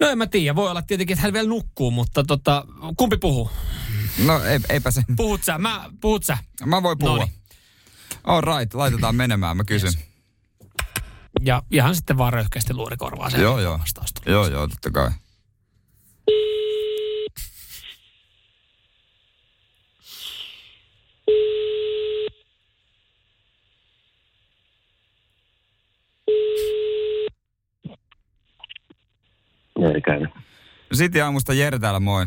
No en mä tiedä, voi olla tietenkin, että hän vielä nukkuu, mutta tota, kumpi puhuu? No ei, eipä se. Puhut sä, mä, puhut sä. Mä voin puhua. Noniin. All right, laitetaan menemään, mä kysyn. Ja ihan sitten vaan röyhkeästi luurikorvaa sen. Joo, joo. Vastaus tulee. Joo, joo, totta kai. Eerikäinen. Sitten aamusta Jere täällä, moi.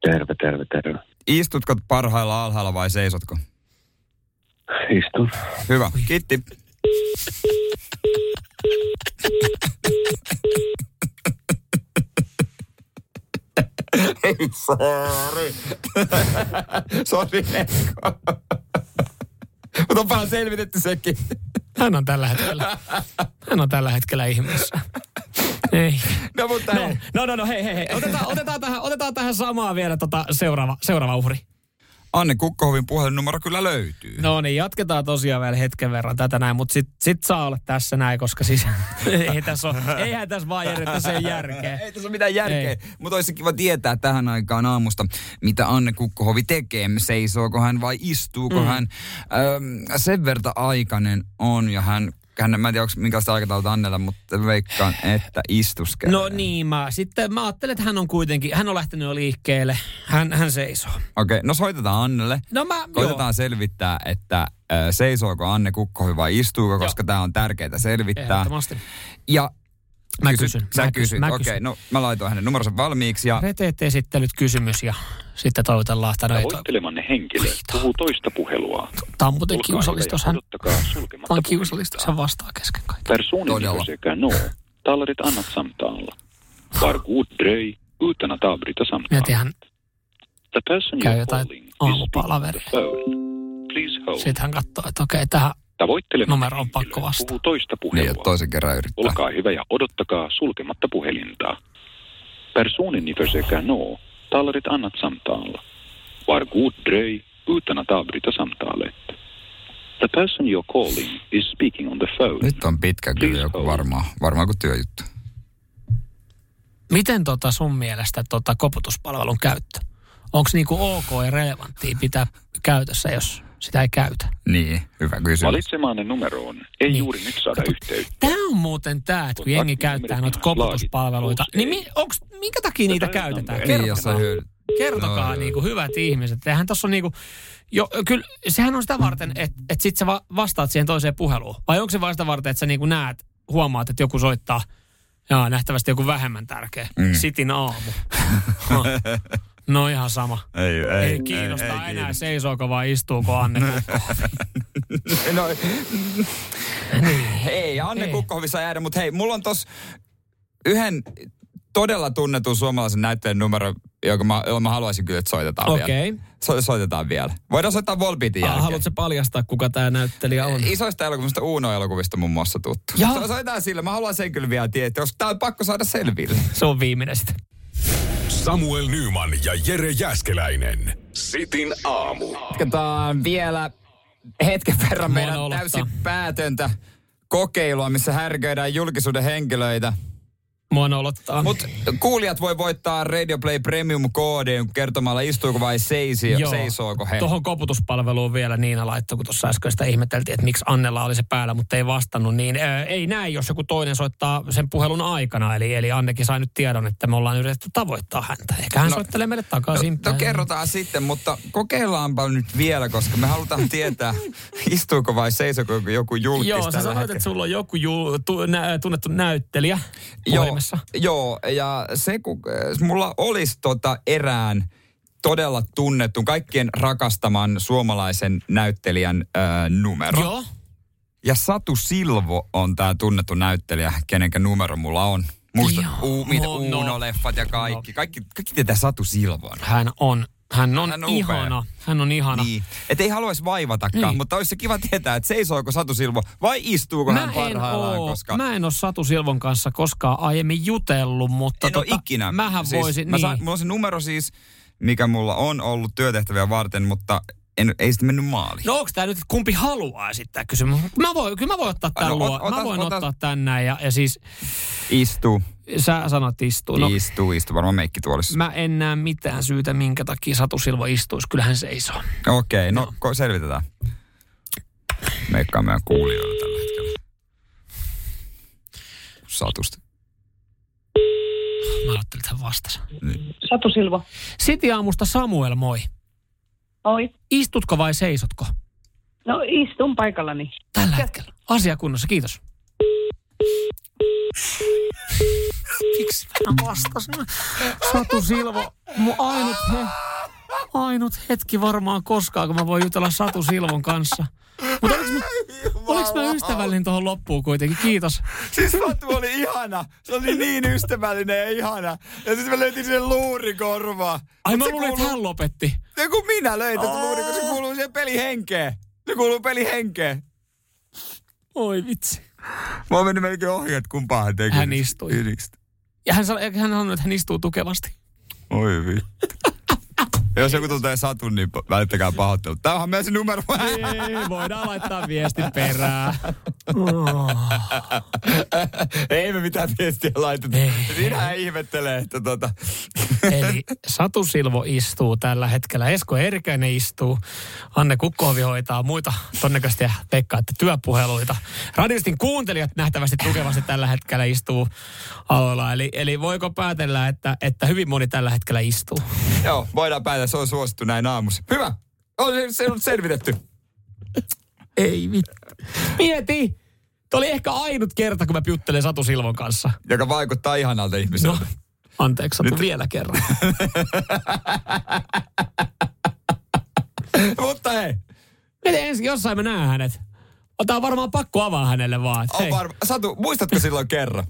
Terve, terve, terve. Istutko parhailla alhaalla vai seisotko? Istun. Hyvä, kiitti. Ei, sorry. sorry. Mutta onpahan selvitetty sekin. Hän on tällä hetkellä, hän on tällä hetkellä ihmeessä. Ei. No mutta No, no, no, no hei, hei, hei. Otetaan, otetaan, tähän, otetaan tähän samaa vielä tota seuraava, seuraava uhri. Anne Kukkohovin puhelinnumero kyllä löytyy. No niin, jatketaan tosiaan vielä hetken verran tätä näin, mutta sit, sit saa olla tässä näin, koska siis ei tässä ole, eihän tässä vaan järjetä sen järkeä. Ei tässä ole mitään järkeä, mutta olisi kiva tietää tähän aikaan aamusta, mitä Anne Kukkohovi tekee. Seisooko hän vai istuuko Mm. hän? Öm, sen verta aikainen on ja hän, hän mä en tiedä, onko minkälaista aikatauluta Annella, mutta veikkaan, että istuskelee. No niin, mä sitten mä ajattelen, että hän on kuitenkin, hän on lähtenyt jo liikkeelle, hän, hän seisoo. Okei, no soitetaan Annelle. No mä, Koitetaan joo. selvittää, että seisooko Anne Kukkohovi vai istuuko, koska tämä on tärkeää selvittää. Ja Mä kysyt- kysyn, Sä mä kysyt, okei. kysyn. No mä laitoin hänen numeronsa valmiiksi ja Reteet-esittelyt kysymys ja sitten toivotellaan sitä noita. Tavoittelemanne henkilö puhuu toista puhelua. Tämä on muuten kiusallista, jos hän, sulkematta vaan kiusallista, jos hän vastaa kesken kaiken. Personen nå talar ett annat samtal. Var god dröj utan att avbryta samtalet. Mietin, hän The person käy jotain aamupalaveria. Sitten hän katsoo, että okei, tähän Tavoittelemanne numero on pakko vastata. puhuu toista niin, puhelua. että toisen kerran yrittää. Olkaa hyvä ja odottakaa sulkematta puhelinta. Personen ni försöker nå talar ett annat samtal. Var god dröj utan att avbryta samtalet. The person you're calling is speaking on the phone. Nyt on pitkä kyllä joku varmaan, varmaan kuin työjuttu. Miten tota sun mielestä tota koputuspalvelun käyttö? Onko niinku ok ja relevanttia pitää käytössä, jos sitä ei käytä? Niin, hyvä kysymys. Valitsemaanne numeroon ei Niin. juuri nyt saada yhteyttä. Tämä on muuten tämä, että kun jengi käyttää noita koputuspalveluita, niin mi, onks, minkä takia niitä käytetään? Niin, Kertokaa, kertokaa Joo, niinku hyvät ihmiset. Eihän tossa on niinku, jo, kyllä, sehän on sitä varten, että et sit sä va, vastaat siihen toiseen puheluun. Vai onko se vaan sitä varten, että sä niinku näet, huomaat, että joku soittaa, jaa, nähtävästi joku vähemmän tärkeä. Mm. Sitin aamu. No ihan sama. Ei, ei, Ei, kiinnosta ei, ei enää, kiinnosta. seisooko vai istuuko Anne. No, ei, Anne Kukkohovi saa jäädä, mutta hei, mulla on tos yhden todella tunnetun suomalaisen näyttelijän numero, joka mä, jolla mä haluaisin kyllä, että soitetaan Okei. vielä. So, soitetaan vielä. Voidaan soittaa Volbeatin Ah, jälkeen. Haluatko paljastaa, kuka tämä näyttelijä on? Isoista elokuvista Uno-elokuvista muun muassa tuttu. Jaa. So, soitetaan sillä. Mä haluan sen kyllä vielä tietää, koska tää on pakko saada selville. Se on viimeinen sitten. Samuel Nyman ja Jere Jäskeläinen. Sitin aamu. Jatketaan vielä hetken verran Mua meidän täysin päätöntä kokeilua, missä härköidään julkisuuden henkilöitä. Mua nolottaa. Mutta kuulijat voi voittaa Radio Play Premium-koodin kertomalla istuuko vai seisi, Joo. seisooko he. Tuohon koputuspalveluun vielä Niina laittoi, kun tuossa äsken sitä ihmeteltiin, että miksi Annella oli se päällä, mutta ei vastannut. Niin ää, ei näin, jos joku toinen soittaa sen puhelun aikana. Eli, eli Annekin sai nyt tiedon, että me ollaan yritetty tavoittaa häntä. Ehkä hän no, soittelee meille takaisin. No kerrotaan sitten, mutta kokeillaanpa nyt vielä, koska me halutaan tietää, istuuko vai seisoko joku julkis Joo, sä sanoit, hetkellä. että sulla on joku ju, tu, nä, tunnettu näyttelijä Joo, puhelimessa. joo, ja se kun mulla olisi tota erään todella tunnettu, kaikkien rakastaman suomalaisen näyttelijän äh, numero. Joo. Ja Satu Silvo on tämä tunnettu näyttelijä, kenenkä numero mulla on. Muistat, Joo, uu, mitä no, no. Uuno-leffat ja kaikki. kaikki. Kaikki tietää Satu Silvon. Hän on, hän on, Hän on upea. ihana. Hän on ihana. Niin. Et ei haluaisi vaivatakaan, Niin. mutta olisi se kiva tietää, että seisooko Satu Silvo vai istuuko hän Mä en, parhaillaan. oo, koska... mä en ole Satu Silvon kanssa koskaan aiemmin jutellut, mutta en tota, ikinä. mähän siis, voisin, mä niin. saan, mulla on se numero siis, mikä mulla on ollut työtehtäviä varten, mutta en, ei sitten mennyt maaliin. No onko tämä nyt, kumpi haluaa esittää kysymys? Mä voin, kyllä mä voin ottaa tämän No, luo. ot- ota- mä voin ota- ottaa tän näin ja, ja siis Istuu. Sä sanot istuu. No, Istuu, istuu. Varmaan meikki tuolissa. mä en näe mitään syytä, minkä takia Satu Silvo istuisi. Kyllähän seisoo. Okei, okay, no ko- selvitetään. Meikkaa meidän kuulijoille tällä hetkellä. Satusta. Mä ajattelin, että hän vastasi. Niin. Satu Silvo. City aamusta Samuel, moi. Oi. Istutko vai seisotko? No istun paikallani. Tällä hetkellä. Asia kunnossa, kiitos. Miksi mä vastasin? Satu Silvo, mun ainut, he, ainut hetki varmaan koskaan, kun mä voin jutella Satu Silvon kanssa. Mutta oliks mä, oliks mä ystävällinen tuohon loppuun kuitenkin? Kiitos. Siis Satu oli ihana. Se oli niin ystävällinen ja ihana. Ja sitten mä löytin sen luurikorvaa. Ai mä luulin, että hän lopetti. Ja kun minä löin tätä luurikoa, se kuuluu siihen pelihenkeen. Se kuuluu pelihenkeen. Oi vitsi. Mä oon mennyt melkein ohi, että kumpaa hän istui. Ja hän, sanoi, hän sanoi, että hän istuu tukevasti. Oi vittu. Jos joku tuntee Satun, niin välittäkää pahoittelut. Tää onhan meidän se numero. Ei, voidaan laittaa viesti perään. Ei me mitään viestiä laiteta. Sinä ihmettelee, että tota... Eli Satu Silvo istuu tällä hetkellä, Esko Erkäinen istuu, Anne Kukkohovi hoitaa muita todennäköisesti Pekka, että työpuheluita. Radiostin kuuntelijat nähtävästi tukevasti tällä hetkellä istuu aloilla. Eli, eli voiko päätellä, että, että hyvin moni tällä hetkellä istuu? Joo, voidaan päätellä, se on suosittu näin aamussa. Hyvä. On se, on selvitetty. Ei vittu. Mieti! Tuo oli ehkä ainut kerta, kun mä juttelen Satu Silvon kanssa. Joka vaikuttaa ihanalta ihmiseltä. No, anteeksi Satu, Nyt. vielä kerran. Mutta hei. Miten ensin, jossain mä näen hänet. Ota varmaan pakko avaa hänelle vaan. On hei. varma. Satu, muistatko silloin kerran?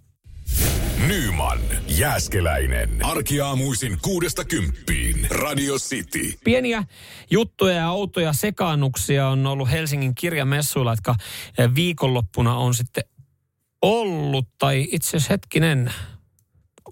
Nyman, Jääskeläinen. Arkiaamuisin kuudesta kymppiin. Radio City. Pieniä juttuja ja outoja sekaannuksia on ollut Helsingin kirjamessuilla, jotka eh, viikonloppuna on sitten ollut, tai itse asiassa hetkinen,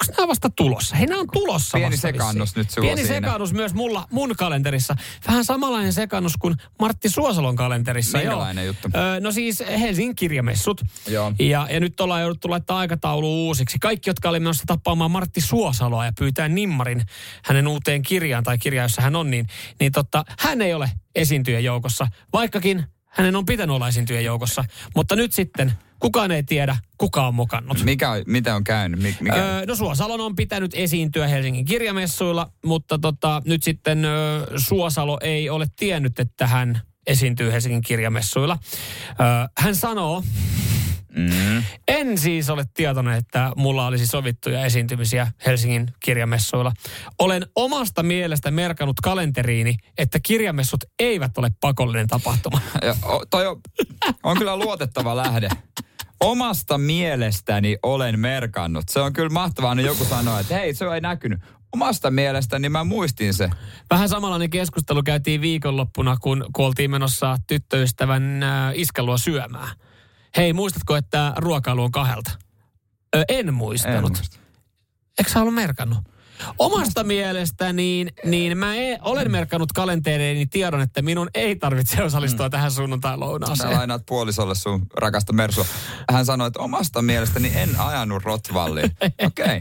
onko nämä vasta tulossa? Hei, nämä on tulossa Pieni vasta sekaannus vissiin. nyt sulla Pieni siinä. sekaannus myös mulla, mun kalenterissa. Vähän samanlainen sekaannus kuin Martti Suosalon kalenterissa. Minkälainen juttu? Öö, no siis Helsingin kirjamessut. Joo. Ja, ja nyt ollaan jouduttu laittaa aikataulu uusiksi. Kaikki, jotka oli menossa tapaamaan Martti Suosaloa ja pyytää Nimmarin hänen uuteen kirjaan tai kirjaan, jossa hän on, niin, niin totta, hän ei ole esiintyjän joukossa, vaikkakin hänen on pitänyt olla esiintyjän joukossa. Mutta nyt sitten kukaan ei tiedä, kuka on mukannut. Mikä, on- mitä on käynyt? Mik, mikä? Öö, no Suosalon on pitänyt esiintyä Helsingin kirjamessuilla, mutta tota, nyt sitten ö, Suosalo ei ole tiennyt, että hän esiintyy Helsingin kirjamessuilla. Öö, hän sanoo, Mm. en siis ole tietoinen, että mulla olisi sovittuja esiintymisiä Helsingin kirjamessuilla. Olen omasta mielestä merkannut kalenteriini, että kirjamessut eivät ole pakollinen tapahtuma. Ja, o, toi on, on kyllä luotettava lähde. Omasta mielestäni olen merkannut. Se on kyllä mahtavaa, niin joku sanoo, että hei, se ei näkynyt. Omasta mielestäni mä muistin se. Vähän samanlainen keskustelu käytiin viikonloppuna, kun, kun oltiin menossa tyttöystävän äh, iskän luo syömään. Hei, muistatko, että ruokailu on kahdelta? Ö, en muistanut. En muista. Eikö sä ollut merkannut? Omasta mielestä niin, niin mä e, olen merkannut kalentereeni tiedon, että minun ei tarvitse osallistua mm. tähän sunnuntai-lounaaseen. Sä lainaat puolisolle sun rakasta Mersua. Hän sanoi, että omasta mielestäni en ajanut Rotvalliin. Okei. Okay.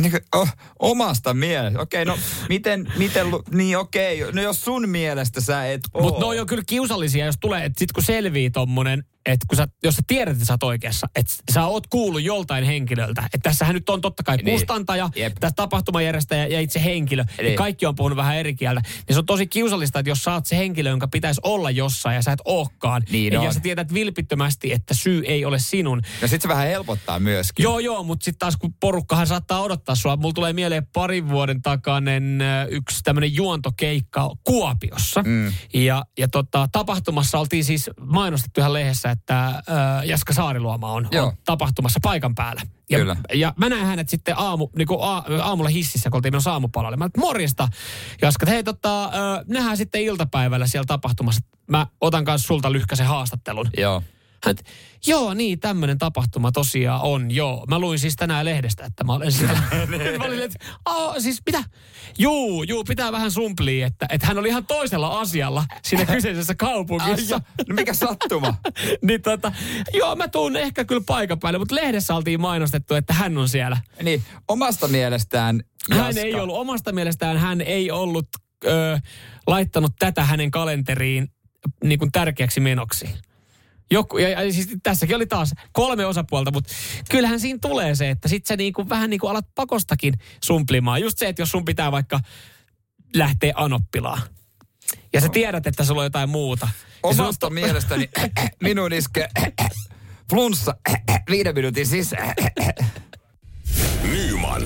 Niin kuin, oh, omasta mielestä. Okei, okay, no miten, miten, niin okei. Okay. No jos sun mielestä sä et. Mutta ne on jo kyllä kiusallisia, jos tulee, että sit kun selvii tommonen, että kun sä, jos sä tiedät, että sä oot oikeassa, että sä oot kuullut joltain henkilöltä, että tässähän nyt on totta kai Niin. kustantaja, Jep. tässä tapahtumajärjestäjä ja itse henkilö, Niin. ja kaikki on puhunut vähän eri kieltä, niin se on tosi kiusallista, että jos sä oot se henkilö, jonka pitäisi olla jossain ja sä et ookaan, Niin ja on. sä tiedät vilpittömästi, että syy ei ole sinun, Ja sit se vähän helpottaa myöskin. Joo, joo, mutta sitten taas kun porukkahan saattaa odottaa sua. Mulla tulee mieleen parin vuoden takainen äh, yksi tämmöinen juontokeikka Kuopiossa. Mm. Ja, ja tota, tapahtumassa oltiin siis mainostettu ihan lehdessä, että äh, Jaska Saariluoma on, Joo. on tapahtumassa paikan päällä. Ja, Kyllä. ja mä näin hänet sitten aamu, niin kuin a, aamulla hississä, kun oltiin menossa aamupalalle. Mä että morjesta, Jaska, että hei tota, äh, nähdään sitten iltapäivällä siellä tapahtumassa. Mä otan kanssa sulta lyhkäisen haastattelun. Joo. Hän, et, joo, niin, tämmöinen tapahtuma tosiaan on, joo. Mä luin siis tänään lehdestä, että mä olen siellä. mä olin, että, "Aa, siis mitä? Juu, juu, pitää vähän sumplia, että, että hän oli ihan toisella asialla siinä kyseisessä kaupungissa. Ai, no mikä sattuma? niin tota, joo, mä tuun ehkä kyllä paikan päälle, mutta lehdessä oltiin mainostettu, että hän on siellä. Niin, omasta mielestään Hän Jaska. ei ollut, omasta mielestään hän ei ollut ö, laittanut tätä hänen kalenteriin niin kuin tärkeäksi menoksi. Joku, ja, ja siis tässäkin oli taas kolme osapuolta, mutta kyllähän siinä tulee se, että sit sä niinku, vähän niin kuin alat pakostakin sumplimaan. Just se, että jos sun pitää vaikka lähteä anoppilaan. Ja sä tiedät, että sulla on jotain muuta. Se on Omasta mielestäni minun iske flunssa viiden minuutin sisään. Nyman,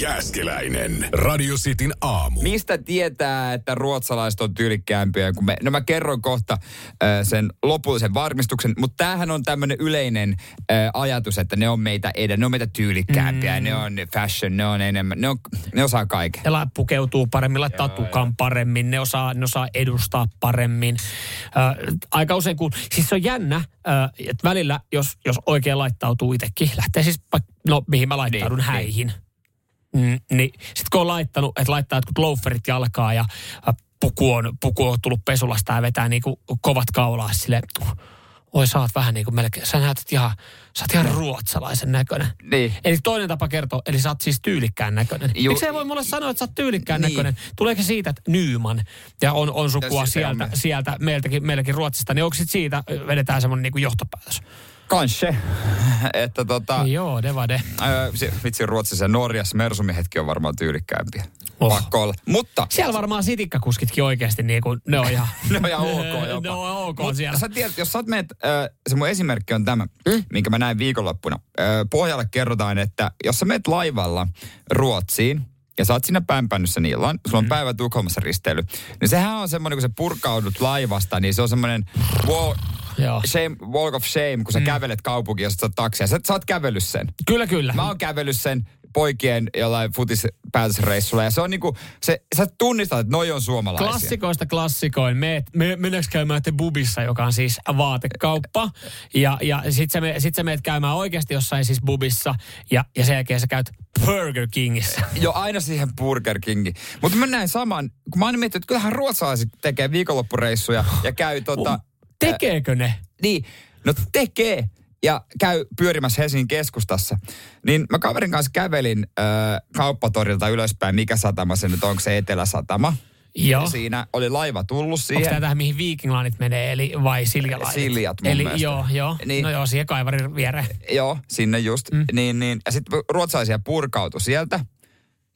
Jääskeläinen. Radio Cityn aamu. Mistä tietää, että ruotsalaiset on tyylikkäämpiä? Kun me, no mä kerron kohta äh, sen lopullisen varmistuksen, mutta tämähän on tämmöinen yleinen äh, ajatus, että ne on meitä edellä, ne on meitä tyylikkäämpiä, mm. ne on fashion, ne on enemmän, ne, on, ne osaa kaiken. Ne pukeutuu paremmin, laittaa tukan paremmin, ne osaa, ne osaa edustaa paremmin. Ö, aika usein kun, siis se on jännä, ö, että välillä jos, jos oikein laittautuu itsekin, lähtee siis, no mihin mä laittaudun, Niin, niin, häihin. Mm, niin sitten kun on laittanut, että laittaa jotkut loaferit jalkaa ja ö, puku on, puku on tullut pesulasta ja vetää niinku kovat kaulaa sille. Oi sä oot vähän niin kuin melkein, sä näytät ihan, sä oot ihan ruotsalaisen näköinen. Niin. Eli toinen tapa kertoa, eli sä oot siis tyylikkään näköinen. Ju- Miksi ei voi mulle sanoa, että sä oot tyylikkään Niin. näköinen? Tuleeko siitä, että Nyman ja on, on sukua sieltä, sieltä meiltäkin, meilläkin Ruotsista, niin onko sit siitä vedetään semmoinen niinku johtopäätös? Kanske. Että tota... Joo, det var det. Öö, vitsi Ruotsissa ja Norjassa Mersumiehetkin on varmaan tyylikkäämpiä. Oh. Pakko olla. Mutta Siellä varmaan sitikkakuskitkin oikeasti niinku, ne on ihan... ne on ihan ok jopa. ne on ok Mut siellä. Sä tiedät, jos sä meet, äh, se mun esimerkki on tämä, mm? minkä mä näin viikonloppuna. Äh, Pohjalle kerrotaan, että jos sä meet laivalla Ruotsiin, ja sä oot siinä päänpännyssä illan, sulla on mm. päivä Tukholmassa risteily, niin sehän on semmoinen, kun sä purkaudut laivasta, niin se on semmoinen wall, Joo. shame, walk of shame, kun sä mm. kävelet kaupunkiin, jos sä taksia. Sä, sä oot kävellyt sen. Kyllä, kyllä. Mä oon kävellyt sen poikien jollain futispäätösreissulla ja se on niinku, se, sä tunnistat, että noi on suomalaisia. Klassikoista klassikoin. Me, me, mennäänkö käymään te Bubissa, joka on siis vaatekauppa. Ja, ja sit sä, me, sit sä meet käymään oikeasti jossain siis Bubissa. Ja, ja sen jälkeen sä käyt Burger Kingissä. Jo aina siihen Burger Kingiin. Mutta mä näin saman, kun mä aina miettinyt, että kyllähän ruotsalaiset tekee viikonloppureissuja ja käy tota... Tekeekö ne? Niin, no tekee ja käy pyörimässä Helsingin keskustassa. Niin mä kaverin kanssa kävelin äh, kauppatorilta ylöspäin, mikä satama se nyt on, onko se Etelä-satama. Joo. Ja siinä oli laiva tullut Onko siihen. tämä tähän, mihin Viking Lineit menee, eli vai Siljalainet? Siljat mun Eli mielestä. joo, joo. Niin. Niin. No joo, siihen kaivarin viereen. Joo, sinne just. Mm. Niin, niin. Ja sitten ruotsalaisia purkautui sieltä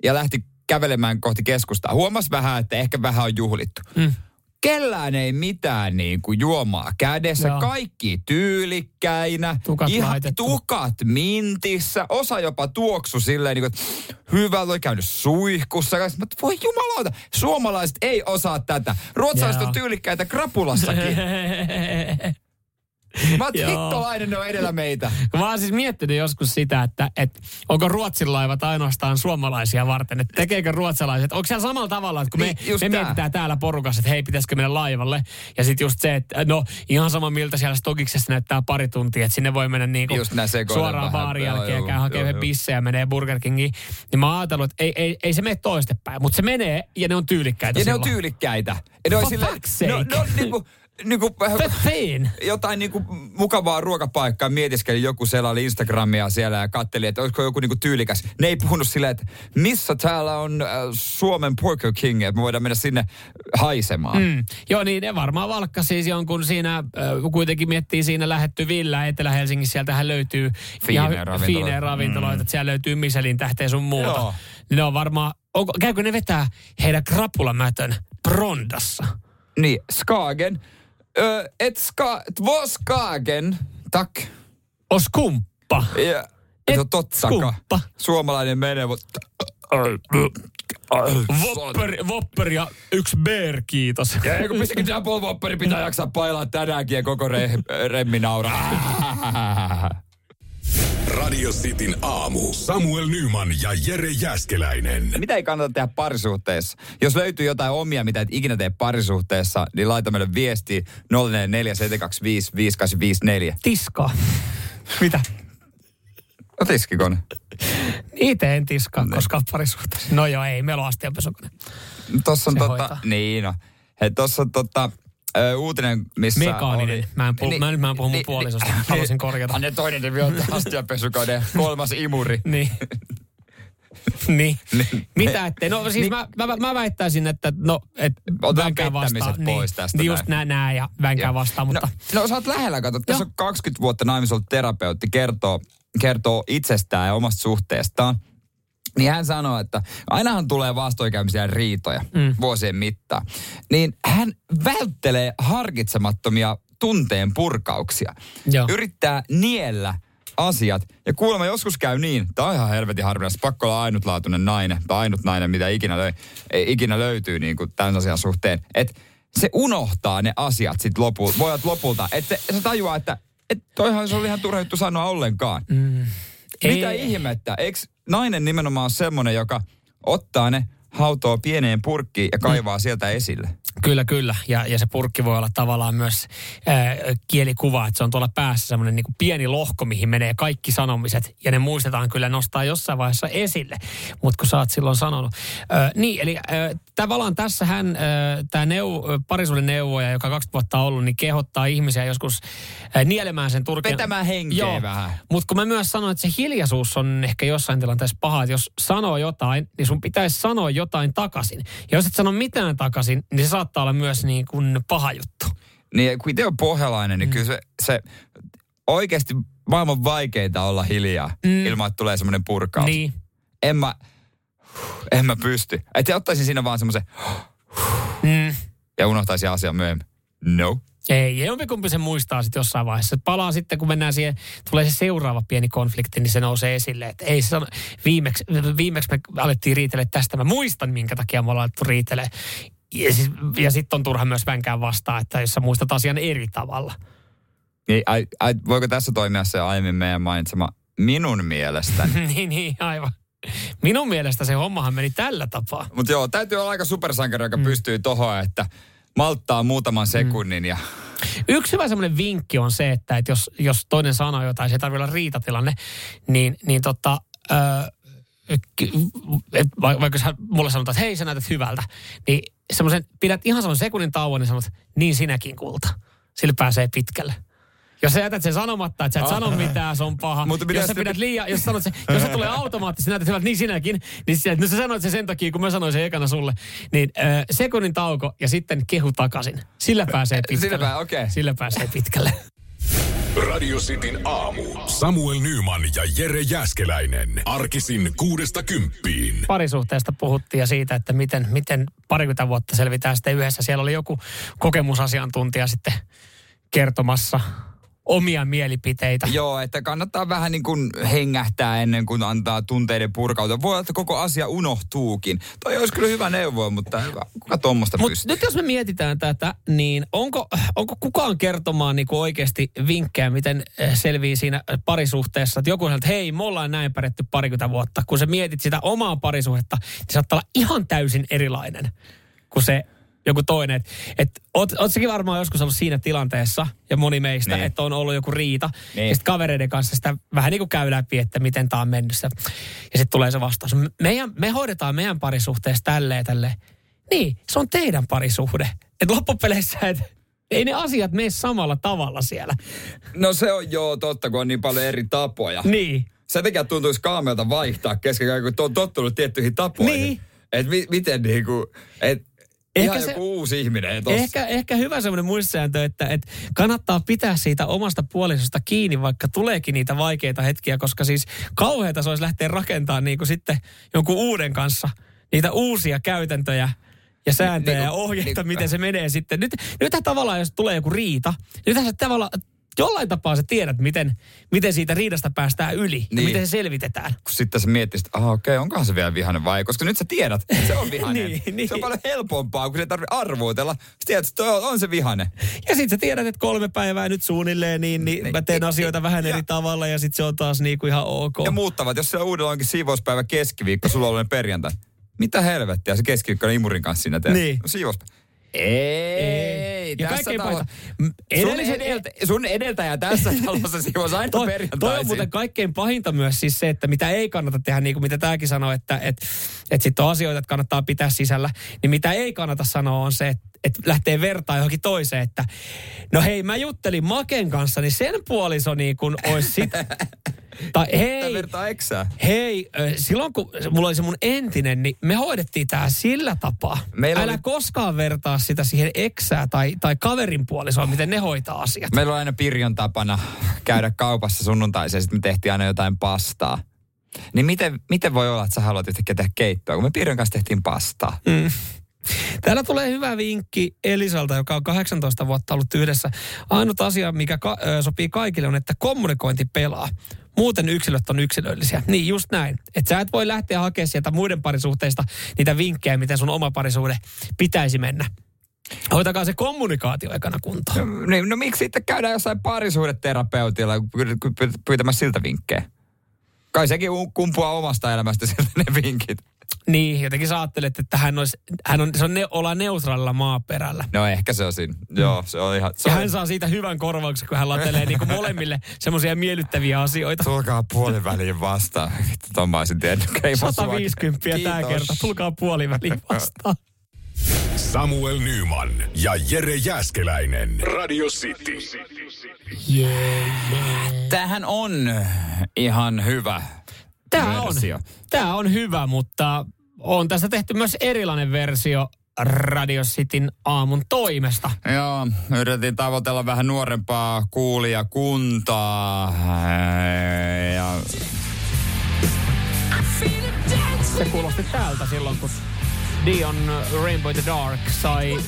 ja lähti kävelemään kohti keskustaa. Huomas vähän, että ehkä vähän on juhlittu. Mm. Kellään ei mitään niin kuin juomaa kädessä. Joo. Kaikki tyylikkäinä. Tukat ihan laitettu. tukat mintissä. Osa jopa tuoksu silleen, niin kuin, että hyvä, oli käynyt suihkussa. Mä, voi jumalauta, suomalaiset ei osaa tätä. Ruotsalaiset Joo. on tyylikkäitä krapulassakin. Mä oon hittolainen, ne on edellä meitä. Mä oon siis miettinyt joskus sitä, että, että onko Ruotsin laivat ainoastaan suomalaisia varten. Että tekeekö ruotsalaiset, onko siellä samalla tavalla, että kun me, Niin, me tää. mietitään täällä porukassa, että hei, pitäisikö mennä laivalle. Ja sitten just se, että no ihan sama miltä siellä Stokiksessa näyttää pari tuntia, että sinne voi mennä nää sekoilee suoraan baarin jälkeen ja joo, käy hakemaan pissejä ja menee Burger Kingiin. Niin mä oon ajatellut, että ei, ei, ei se mene toistepäin, mutta se menee ja ne on tyylikkäitä Ja ne on silloin. tyylikkäitä. Ja ne on silleen, sake. no, ne on niinku, Fettiin. jotain niinku mukavaa ruokapaikkaa. Mietiskeli joku selaili Instagramia siellä ja katteli, että olisiko joku niinku tyylikäs. Ne ei puhunut silleen, että missä täällä on äh, Suomen Burger King, että me voidaan mennä sinne haisemaan. Mm. Joo, niin ne varmaan valkka siis jonkun siinä, äh, kuitenkin miettii siinä lähetty Villa Etelä-Helsingissä, sieltähän löytyy Fiinejä ihan ravintoloita. Mm. että siellä löytyy Michelin tähteä sun muuta. Joo. Niin ne on varmaan, onko, käykö ne vetää heidän krapulamätön Brondassa? Niin, Skagen. Ö, et ska, två Skagen, tack. Os kumppa. Ja, Et no totta skumppa. Suomalainen menee, mutta... Vopper, Vopper ja yksi beer, kiitos. Ja eikö pissäkin double Whopperi pitää jaksaa pailaa tänäänkin ja koko re, remmi nauraa. Radio Cityn aamu. Samuel Nyman ja Jere Jäskeläinen. Mitä ei kannata tehdä parisuhteessa? Jos löytyy jotain omia, mitä et ikinä tee parisuhteessa, niin laita meille viesti 0447255854. Tiskaa. Mitä? No tiskikone. Itse en tiskaa, koska parisuhteessa. No joo, ei, meillä on astianpesukone. Tossa on Se tota, hoitaa. niin no. Hei, tossa on tota, ö, uutinen, missä Mekaaninen. oli- Mä en puhu- mä nyt- mä en puhu mun puolisosta. Halusin korjata. Ne toinen nimi on astiapesukone, kolmas imuri. Niin. niin. Mitä ettei? No siis mä, mä, mä väittäisin, että no, et Otetaan vastaan. pois tästä Niin just näin. nää, ja vänkää Joo. vastaan, mutta... No, no sä oot lähellä, kato. Tässä on 20 vuotta naimisella ollut terapeutti, kertoo, kertoo itsestään ja omasta suhteestaan. Niin hän sanoo, että ainahan tulee vastoinkäymisiä ja riitoja mm. vuosien mittaan. Niin hän välttelee harkitsemattomia tunteen purkauksia. Joo. Yrittää niellä asiat. Ja kuulemma joskus käy niin, tämä on ihan helvetin harvinaista, pakko olla ainutlaatuinen nainen, tai ainut nainen, mitä ikinä, löy, ei, ikinä löytyy niin kuin tämän asian suhteen. Että se unohtaa ne asiat sitten lopulta, voi lopulta, että se, se tajuaa, että et toihan se oli ihan turha juttu sanoa ollenkaan. Mm. Mitä Ei- ihmettä? Eikö nainen nimenomaan ole semmoinen, joka ottaa ne, hautoo pieneen purkkiin ja kaivaa sieltä esille? Kyllä, kyllä. Ja, ja se purkki voi olla tavallaan myös ää, kielikuva, että se on tuolla päässä semmoinen niin pieni lohko, mihin menee kaikki sanomiset. Ja ne muistetaan kyllä nostaa jossain vaiheessa esille. Mutta kun sä oot silloin sanonut. Ö, niin, eli ö, tavallaan tässä hän, tämä neu, parisuuden neuvoja, joka 20 vuotta on ollut, niin kehottaa ihmisiä joskus nielemään sen turkin. Vetämään henkeä vähän. Mutta kun mä myös sanoin, että se hiljaisuus on ehkä jossain tilanteessa paha, että jos sanoo jotain, niin sun pitäisi sanoa jotain takaisin. Ja jos et sano mitään takaisin, niin se saattaa olla myös niin kuin paha juttu. Niin kun itse on pohjalainen, niin kyllä se, se oikeasti maailman vaikeinta olla hiljaa mm. ilman, että tulee semmoinen purkaus. Niin. En mä, en mä pysty. Että ottaisin siinä vaan semmoisen Mm. ja unohtaisin asian myöhemmin. No. Ei, jompikumpi sen muistaa sitten jossain vaiheessa. Palaa sitten, kun mennään siihen, tulee se seuraava pieni konflikti, niin se nousee esille. Että ei se sano, viimeksi, viimeksi me alettiin riitellä tästä. Mä muistan, minkä takia me ollaan alettu riitelee. Ja, siis, ja sitten on turha myös vänkään vastaa, että jos sä muistat asian eri tavalla. Niin, ai, ai, voiko tässä toimia se aiemmin meidän mainitsema minun mielestäni? niin, niin, aivan. Minun mielestä se hommahan meni tällä tapaa. Mutta joo, täytyy olla aika supersankari, joka mm. pystyy tohon, että malttaa muutaman sekunnin ja... Yksi hyvä semmoinen vinkki on se, että, että jos, jos toinen sanoo jotain, se ei tarvitse olla riitatilanne, niin, niin tota, ö, ky- et va- vaikka sä mulle sanotaan, että hei sä näytät hyvältä, niin semmoisen, pidät ihan semmoisen sekunnin tauon, niin sanot, niin sinäkin kulta. Sillä pääsee pitkälle. Jos sä jätät sen sanomatta, että sä et sano mitään, se on paha. Mutta jos sä pidät liian, jos, sanot se, jos se tulee automaattisesti, näytät hyvältä, niin sinäkin, niin sä, no sä sanoit sen sen takia, kun mä sanoin sen ekana sulle, niin ö, sekunnin tauko ja sitten kehu takaisin. Sillä pääsee pitkälle. Sillä pää- okei. Sillä pääsee pitkälle. Radio Cityn aamu. Samuel Nyman ja Jere Jäskeläinen. Arkisin kuudesta kymppiin. Parisuhteesta puhuttiin ja siitä, että miten, miten parikymmentä vuotta selvitään sitten yhdessä. Siellä oli joku kokemusasiantuntija sitten kertomassa omia mielipiteitä. Joo, että kannattaa vähän niin kuin hengähtää ennen kuin antaa tunteiden purkautua. Voi olla, että koko asia unohtuukin. Toi olisi kyllä hyvä neuvo, mutta hyvä. kuka tuommoista Mutta pystyy? nyt jos me mietitään tätä, niin onko, onko kukaan kertomaan niin oikeasti vinkkejä, miten eh, selvii siinä parisuhteessa? Että joku sanoo, että hei, me ollaan näin pärjätty parikymmentä vuotta. Kun sä mietit sitä omaa parisuhdetta, niin se saattaa olla ihan täysin erilainen kuin se joku toinen. Et, et, oot, oot säkin varmaan joskus ollut siinä tilanteessa, ja moni meistä, Niin. että on ollut joku riita. Niin. Ja sitten kavereiden kanssa sitä vähän niin kuin käy läpi, että miten tämä on mennyt. se- Ja sitten tulee se vastaus. Meidän, me hoidetaan meidän parisuhteessa tälleen, tälleen. Niin, se on teidän parisuhde. Että loppupeleissä, että ei ne asiat mene samalla tavalla siellä. No se on joo totta, kun on niin paljon eri tapoja. Niin. Sen takia tuntuisi kaamelta vaihtaa kesken kun on tottunut tiettyihin tapoihin. Niin. Että mi- miten niinku, et Ehkä ihan se- joku uusi ihminen tossa. Ehkä, ehkä hyvä semmoinen muistisääntö, että, että kannattaa pitää siitä omasta puolisosta kiinni, vaikka tuleekin niitä vaikeita hetkiä, koska siis kauheata se olisi lähteä rakentamaan niin kuin sitten jonkun uuden kanssa niitä uusia käytäntöjä ja sääntöjä Niin ja kuin- ohjeita, niin- miten se menee sitten. Nyt, nythän tavallaan, jos tulee joku riita, nythän sä tavallaan, jollain tapaa sä tiedät, miten, miten siitä riidasta päästään yli ja Niin. miten se selvitetään. kun sitten sä miettii, että okei, onkohan se vielä vihainen vai? Koska nyt sä tiedät, että se on vihainen. Niin, niin. Se on paljon helpompaa, kun se ei tarvitse arvuutella. Sä tiedät, että toi on, on se vihainen. Ja sitten sä tiedät, että kolme päivää nyt suunnilleen, niin, niin mä teen asioita vähän eri tavalla ja sitten se on taas niin kuin ihan ok. Ja muuttavat, jos siellä uudella onkin siivouspäivä keskiviikko, sulla on perjantai. Mitä helvettiä se keskiviikko on imurin kanssa siinä teet? Niin. No, siivouspäivä. Ei, Ja tässä talo- pahinta- Sun, edeltä, sun edeltäjä tässä talossa siivoisi aina Toi, toi on perjantaisin. muuten kaikkein pahinta myös siis se, että mitä ei kannata tehdä, niin kuin mitä tämäkin sanoo, että että että sitten on asioita, että kannattaa pitää sisällä. Niin mitä ei kannata sanoa on se, että että lähtee vertaa johonkin toiseen, että no hei, mä juttelin Maken kanssa, niin sen puoliso niin kuin olisi sit... tai hei, vertaa eksää? hei, silloin kun mulla oli se mun entinen, niin me hoidettiin tää sillä tapaa. Meillä Älä oli- koskaan vertaa sitä siihen eksää tai, tai kaverin puolisoon, miten ne hoitaa asiat. Meillä on aina Pirjon tapana käydä kaupassa sunnuntaisin ja sitten me tehtiin aina jotain pastaa. Niin miten, miten voi olla, että sä haluat yhtäkkiä tehdä keittoa, kun me Pirjon kanssa tehtiin pastaa? Mm. Täällä tulee hyvä vinkki Elisalta, joka on 18 vuotta ollut yhdessä. Ainut asia, mikä ka- sopii kaikille, on, että kommunikointi pelaa. Muuten yksilöt on yksilöllisiä. Niin just näin. Että sä et voi lähteä hakemaan sieltä muiden parisuhteista niitä vinkkejä, miten sun oma parisuhde pitäisi mennä. Hoitakaa se kommunikaatio ekana kuntoon. Niin, no miksi sitten käydään jossain parisuhdeterapeutilla py- py- pyytämässä siltä vinkkejä? Kai sekin kumpuaa omasta elämästä siltä ne vinkit. Niin, jotenkin sä ajattelet, että hän, olisi, hän on, se on ne, ollaan neutraalilla maaperällä. No ehkä se on siinä. Joo, se on ihan... Se Ja on, hän saa siitä hyvän korvauksen, kun hän latelee niin molemmille semmoisia miellyttäviä asioita. Tulkaa puoliväliin vastaan. Vittu, ton mä olisin tiennyt. Ei mua 150 tämä Kiitos. kerta. Tulkaa puoliväliin vastaan. Samuel Nyman ja Jere Jäskeläinen. Radio City. Tämähän on ihan hyvä Tämä on, versio. tämä on hyvä, mutta on tässä tehty myös erilainen versio Radio Cityn aamun toimesta. Joo, yritettiin tavoitella vähän nuorempaa kuulijakuntaa. Ja Se kuulosti täältä silloin, kun Dion Rainbow the Dark sai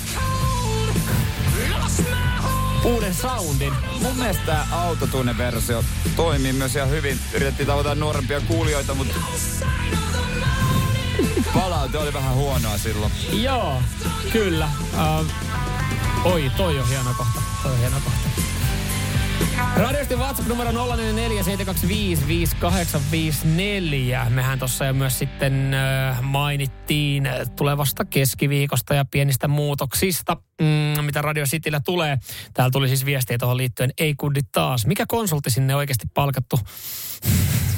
uuden soundin. mun mielestä tämä autotune-versio toimii myös ihan hyvin. Yritettiin tavoitella nuorempia kuulijoita, mutta palaute oli vähän huonoa silloin. Joo, kyllä. Uh, oi, toi on hieno kohta. Toi on hieno kohta. Radiosti WhatsApp numero 0447255854. Mehän tuossa jo myös sitten äh, mainittiin tulevasta keskiviikosta ja pienistä muutoksista, mm, mitä Radio Cityllä tulee. Täällä tuli siis viestiä tuohon liittyen. Ei kundit taas. Mikä konsultti sinne oikeasti palkattu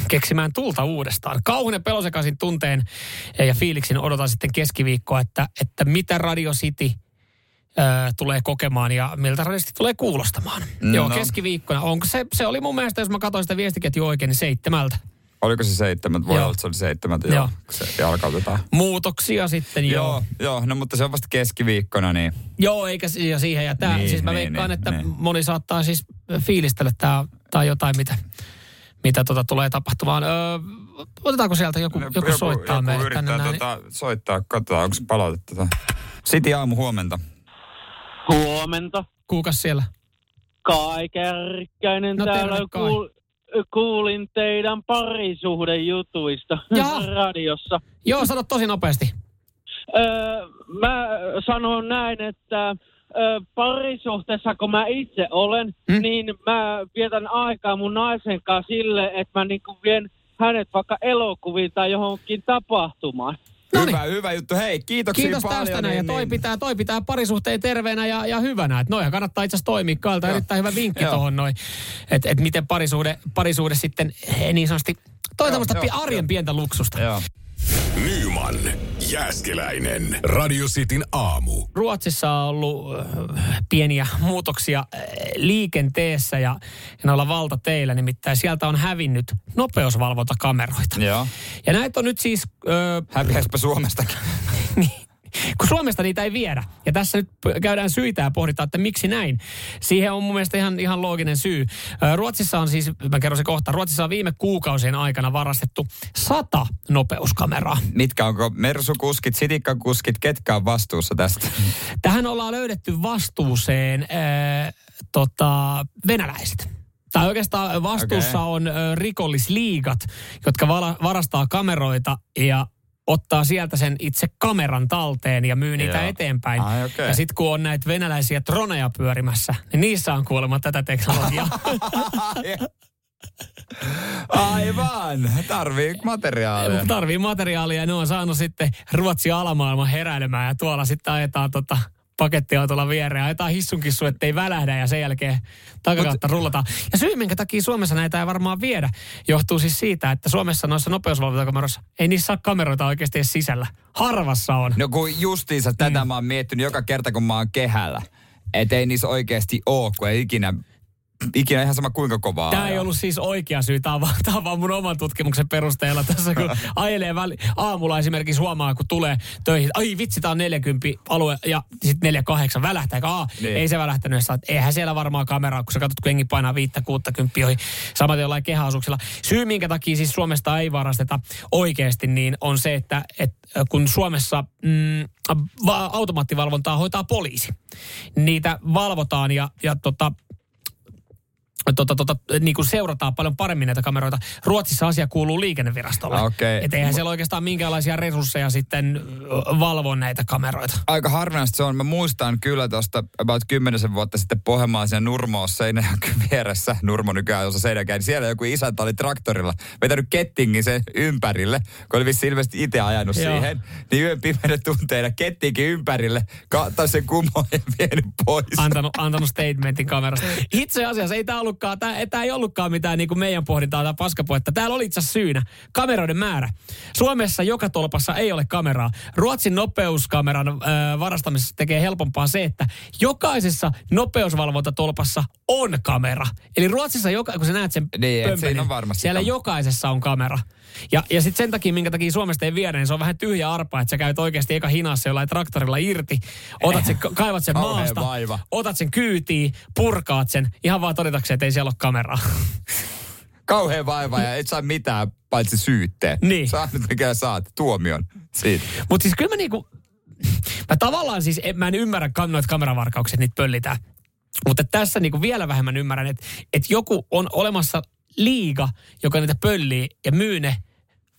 keksimään tulta uudestaan? Kauhunen pelosekaisin tunteen ja fiiliksin odotan sitten keskiviikkoa, että, että mitä Radio City – tulee kokemaan ja miltä radisti tulee kuulostamaan. No. No. Joo, keskiviikkona. Onko se, se oli mun mielestä, jos mä katsoin sitä viestiketjua oikein, niin seitsemältä. Oliko se seitsemän? Voi olla, että se oli seitsemältä, joo. Joo. Se jalkautetaan. Muutoksia sitten, joo. Joo, joo, no mutta se on vasta keskiviikkona, niin Joo, eikä ja siihen. Ja tää, Niin, siis mä niin, veikkaan, niin, että niin. moni saattaa siis fiilistellä tää, tai jotain, mitä, mitä tota tulee tapahtumaan. Öö, otetaanko sieltä joku, joku, joku soittaa joku meille yrittää tänne näin? tota, soittaa, katsotaan, onko se palautetta. Tota. City aamu huomenta. Huomenta. Kuukas siellä? Kai Kärkkäinen No, täällä Kai. kuul, kuulin teidän parisuhdejutuista radiossa. Joo, sano tosi nopeasti. Öö, mä sanon näin, että öö, parisuhteessa kun mä itse olen, Hmm? niin mä vietän aikaa mun naisen kanssa sille, että mä niinku vien hänet vaikka elokuviin tai johonkin tapahtumaan. Hyvä, hyvä juttu. Hei, kiitoksia Kiitos paljon. tästä näin. Ja niin- toi pitää, toi pitää parisuhteen terveenä ja, ja hyvänä. Että noja kannattaa itse asiassa toimia. Kailta erittäin hyvä vinkki Joo. tuohon noin. Että et miten parisuhde, parisuhde sitten eh, niin sanotusti toi tämmöistä joo, pi- arjen pientä luksusta. Joo. Nyman, Jääskeläinen, Radio Cityn aamu. Ruotsissa on ollut äh, pieniä muutoksia äh, liikenteessä ja, noilla valtateillä. Nimittäin sieltä on hävinnyt nopeusvalvontakameroita. Joo. Ja näitä on nyt siis... Öö, Häviäispä Suomestakin. kun Suomesta niitä ei viedä. Ja tässä nyt käydään syitä ja pohditaan, että miksi näin. Siihen on mun mielestä ihan, ihan looginen syy. Ruotsissa on siis, mä kerron se kohta, Ruotsissa on viime kuukausien aikana varastettu sata nopeuskameraa. Mitkä onko mersukuskit, sitikkakuskit, ketkä on vastuussa tästä? Tähän ollaan löydetty vastuuseen äh, tota, venäläiset. Tai oikeastaan vastuussa Okei. on rikollisliigat, jotka varastaa kameroita ja ottaa sieltä sen itse kameran talteen ja myy niitä Joo. eteenpäin. Ai, okei. Ja sitten kun on näitä venäläisiä droneja pyörimässä, niin niissä on kuulemma tätä teknologiaa. Aivan, tarvii materiaalia. Tarvii materiaalia ja ne on saanut sitten Ruotsin alamaailman heräilemään ja tuolla sitten ajetaan tota pakettiautolla viereen, ajetaan hissunkissu, ettei välähdä ja sen jälkeen takakautta rullataan. Ja syy, minkä takia Suomessa näitä ei varmaan viedä, johtuu siis siitä, että Suomessa noissa nopeusvalvontakameroissa ei niissä saa kameroita oikeasti edes sisällä. Harvassa on. No kun justiinsa tätä mä oon miettinyt joka kerta, kun mä oon kehällä. Että ei niissä oikeasti oo, kun ei ikinä, ikinä ihan sama kuinka kovaa. Tämä ei ajaa. ollut siis oikea syy, tämä on, vaan, tämä on vaan mun oman tutkimuksen perusteella tässä, kun ajelee väli, aamulla esimerkiksi huomaa, kun tulee töihin, ai vitsi, tämä on 40 alue ja sitten 48 välähtää, aa, Niin. ei se välähtänyt, että eihän siellä varmaan kameraa, kun sä katsot, kun jengi painaa viittä, kuutta kymppiä ohi, samaten jollain kehäasuksella. Syy, minkä takia siis Suomesta ei varasteta oikeasti, niin on se, että, että kun Suomessa mm, va- automaattivalvontaa hoitaa poliisi, niitä valvotaan ja, ja tota, tota, tota, niin kuin seurataan paljon paremmin näitä kameroita. Ruotsissa asia kuuluu liikennevirastolle. Okei. Että eihän siellä oikeastaan minkäänlaisia resursseja sitten valvoa näitä kameroita. Aika harvinaista se on. Mä muistan kyllä tuosta about kymmenisen vuotta sitten Pohjanmaan siinä Nurmoos Seinäjokyn vieressä. Nurmo nykyään osa Seinäjokea. Niin siellä joku isäntä oli traktorilla vetänyt kettingin sen ympärille, kun oli vissi ilmeisesti itse ajanut Joo. siihen. Niin yön pimeänä tunteina kettingin ympärille, kaattaa sen kumoon ja vienyt pois. Antanut, antanut statementin kamerasta. Itse asiassa ei tämä ollutkaan, tämä, tämä ei ollutkaan mitään niin kuin meidän pohdintaa tai paskapuetta. Täällä oli itse asiassa syynä kameroiden määrä. Suomessa joka tolpassa ei ole kameraa. Ruotsin nopeuskameran äh, varastamisessa tekee helpompaa se, että jokaisessa nopeusvalvontatolpassa on kamera. Eli Ruotsissa, joka, kun sä näet sen Niin, et pömpelin, siinä on varmasti siellä kamera. jokaisessa on kamera. Ja, ja sitten sen takia, minkä takia Suomesta ei viedä, niin se on vähän tyhjä arpa, että sä käyt oikeasti eka hinassa jollain traktorilla irti, otat sen, kaivat sen maasta, vaiva. otat sen kyytiin, purkaat sen, ihan vaan todetakseen, että ei siellä ole kameraa. Kauhea vaiva ja et saa mitään paitsi syytteen. Niin. Saa nyt mikä saat, tuomion siitä. Mutta siis kyllä mä niinku, mä tavallaan siis, en, mä en ymmärrä noita kameravarkauksia, että niitä pöllitään. Mutta tässä niinku vielä vähemmän ymmärrän, että että joku on olemassa liiga, joka niitä pöllii ja myy ne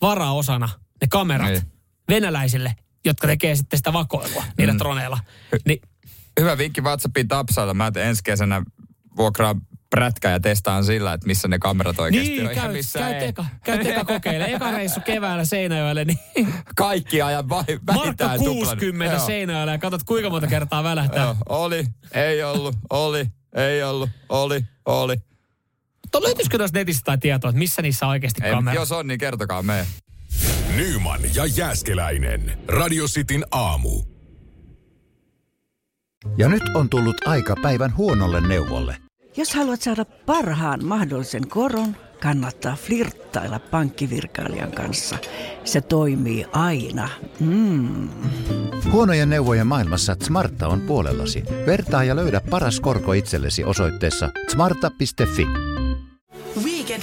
varaosana, ne kamerat, Niin. venäläisille, jotka tekee sitten sitä vakoilua niillä mm. troneilla. Niin Hyvä vinkki WhatsAppin Tapsailla. Mä teen ensi kesänä vuokraa prätkä ja testaan sillä, että missä ne kamerat oikeasti Niin, on. käy, missä käy, ei. teka, käy teka kokeile. Eka reissu keväällä Seinäjoelle, niin Kaikki ajan vai, Markka vähintään tuplan. 60 Joo. Seinäjoelle ja katsot kuinka monta kertaa välähtää. Joo, oli, ei ollut, oli, ei ollut, oli, oli. Mutta löytyisikö tuosta netistä tai tietoa, että missä niissä on oikeasti Ei, kamera? jos on, niin kertokaa me. Nyman ja Jääskeläinen. Radio Cityn aamu. Ja nyt on tullut aika päivän huonolle neuvolle. Jos haluat saada parhaan mahdollisen koron, kannattaa flirttailla pankkivirkailijan kanssa. Se toimii aina. Mm. Huonojen neuvojen maailmassa Smarta on puolellasi. Vertaa ja löydä paras korko itsellesi osoitteessa smarta.fi.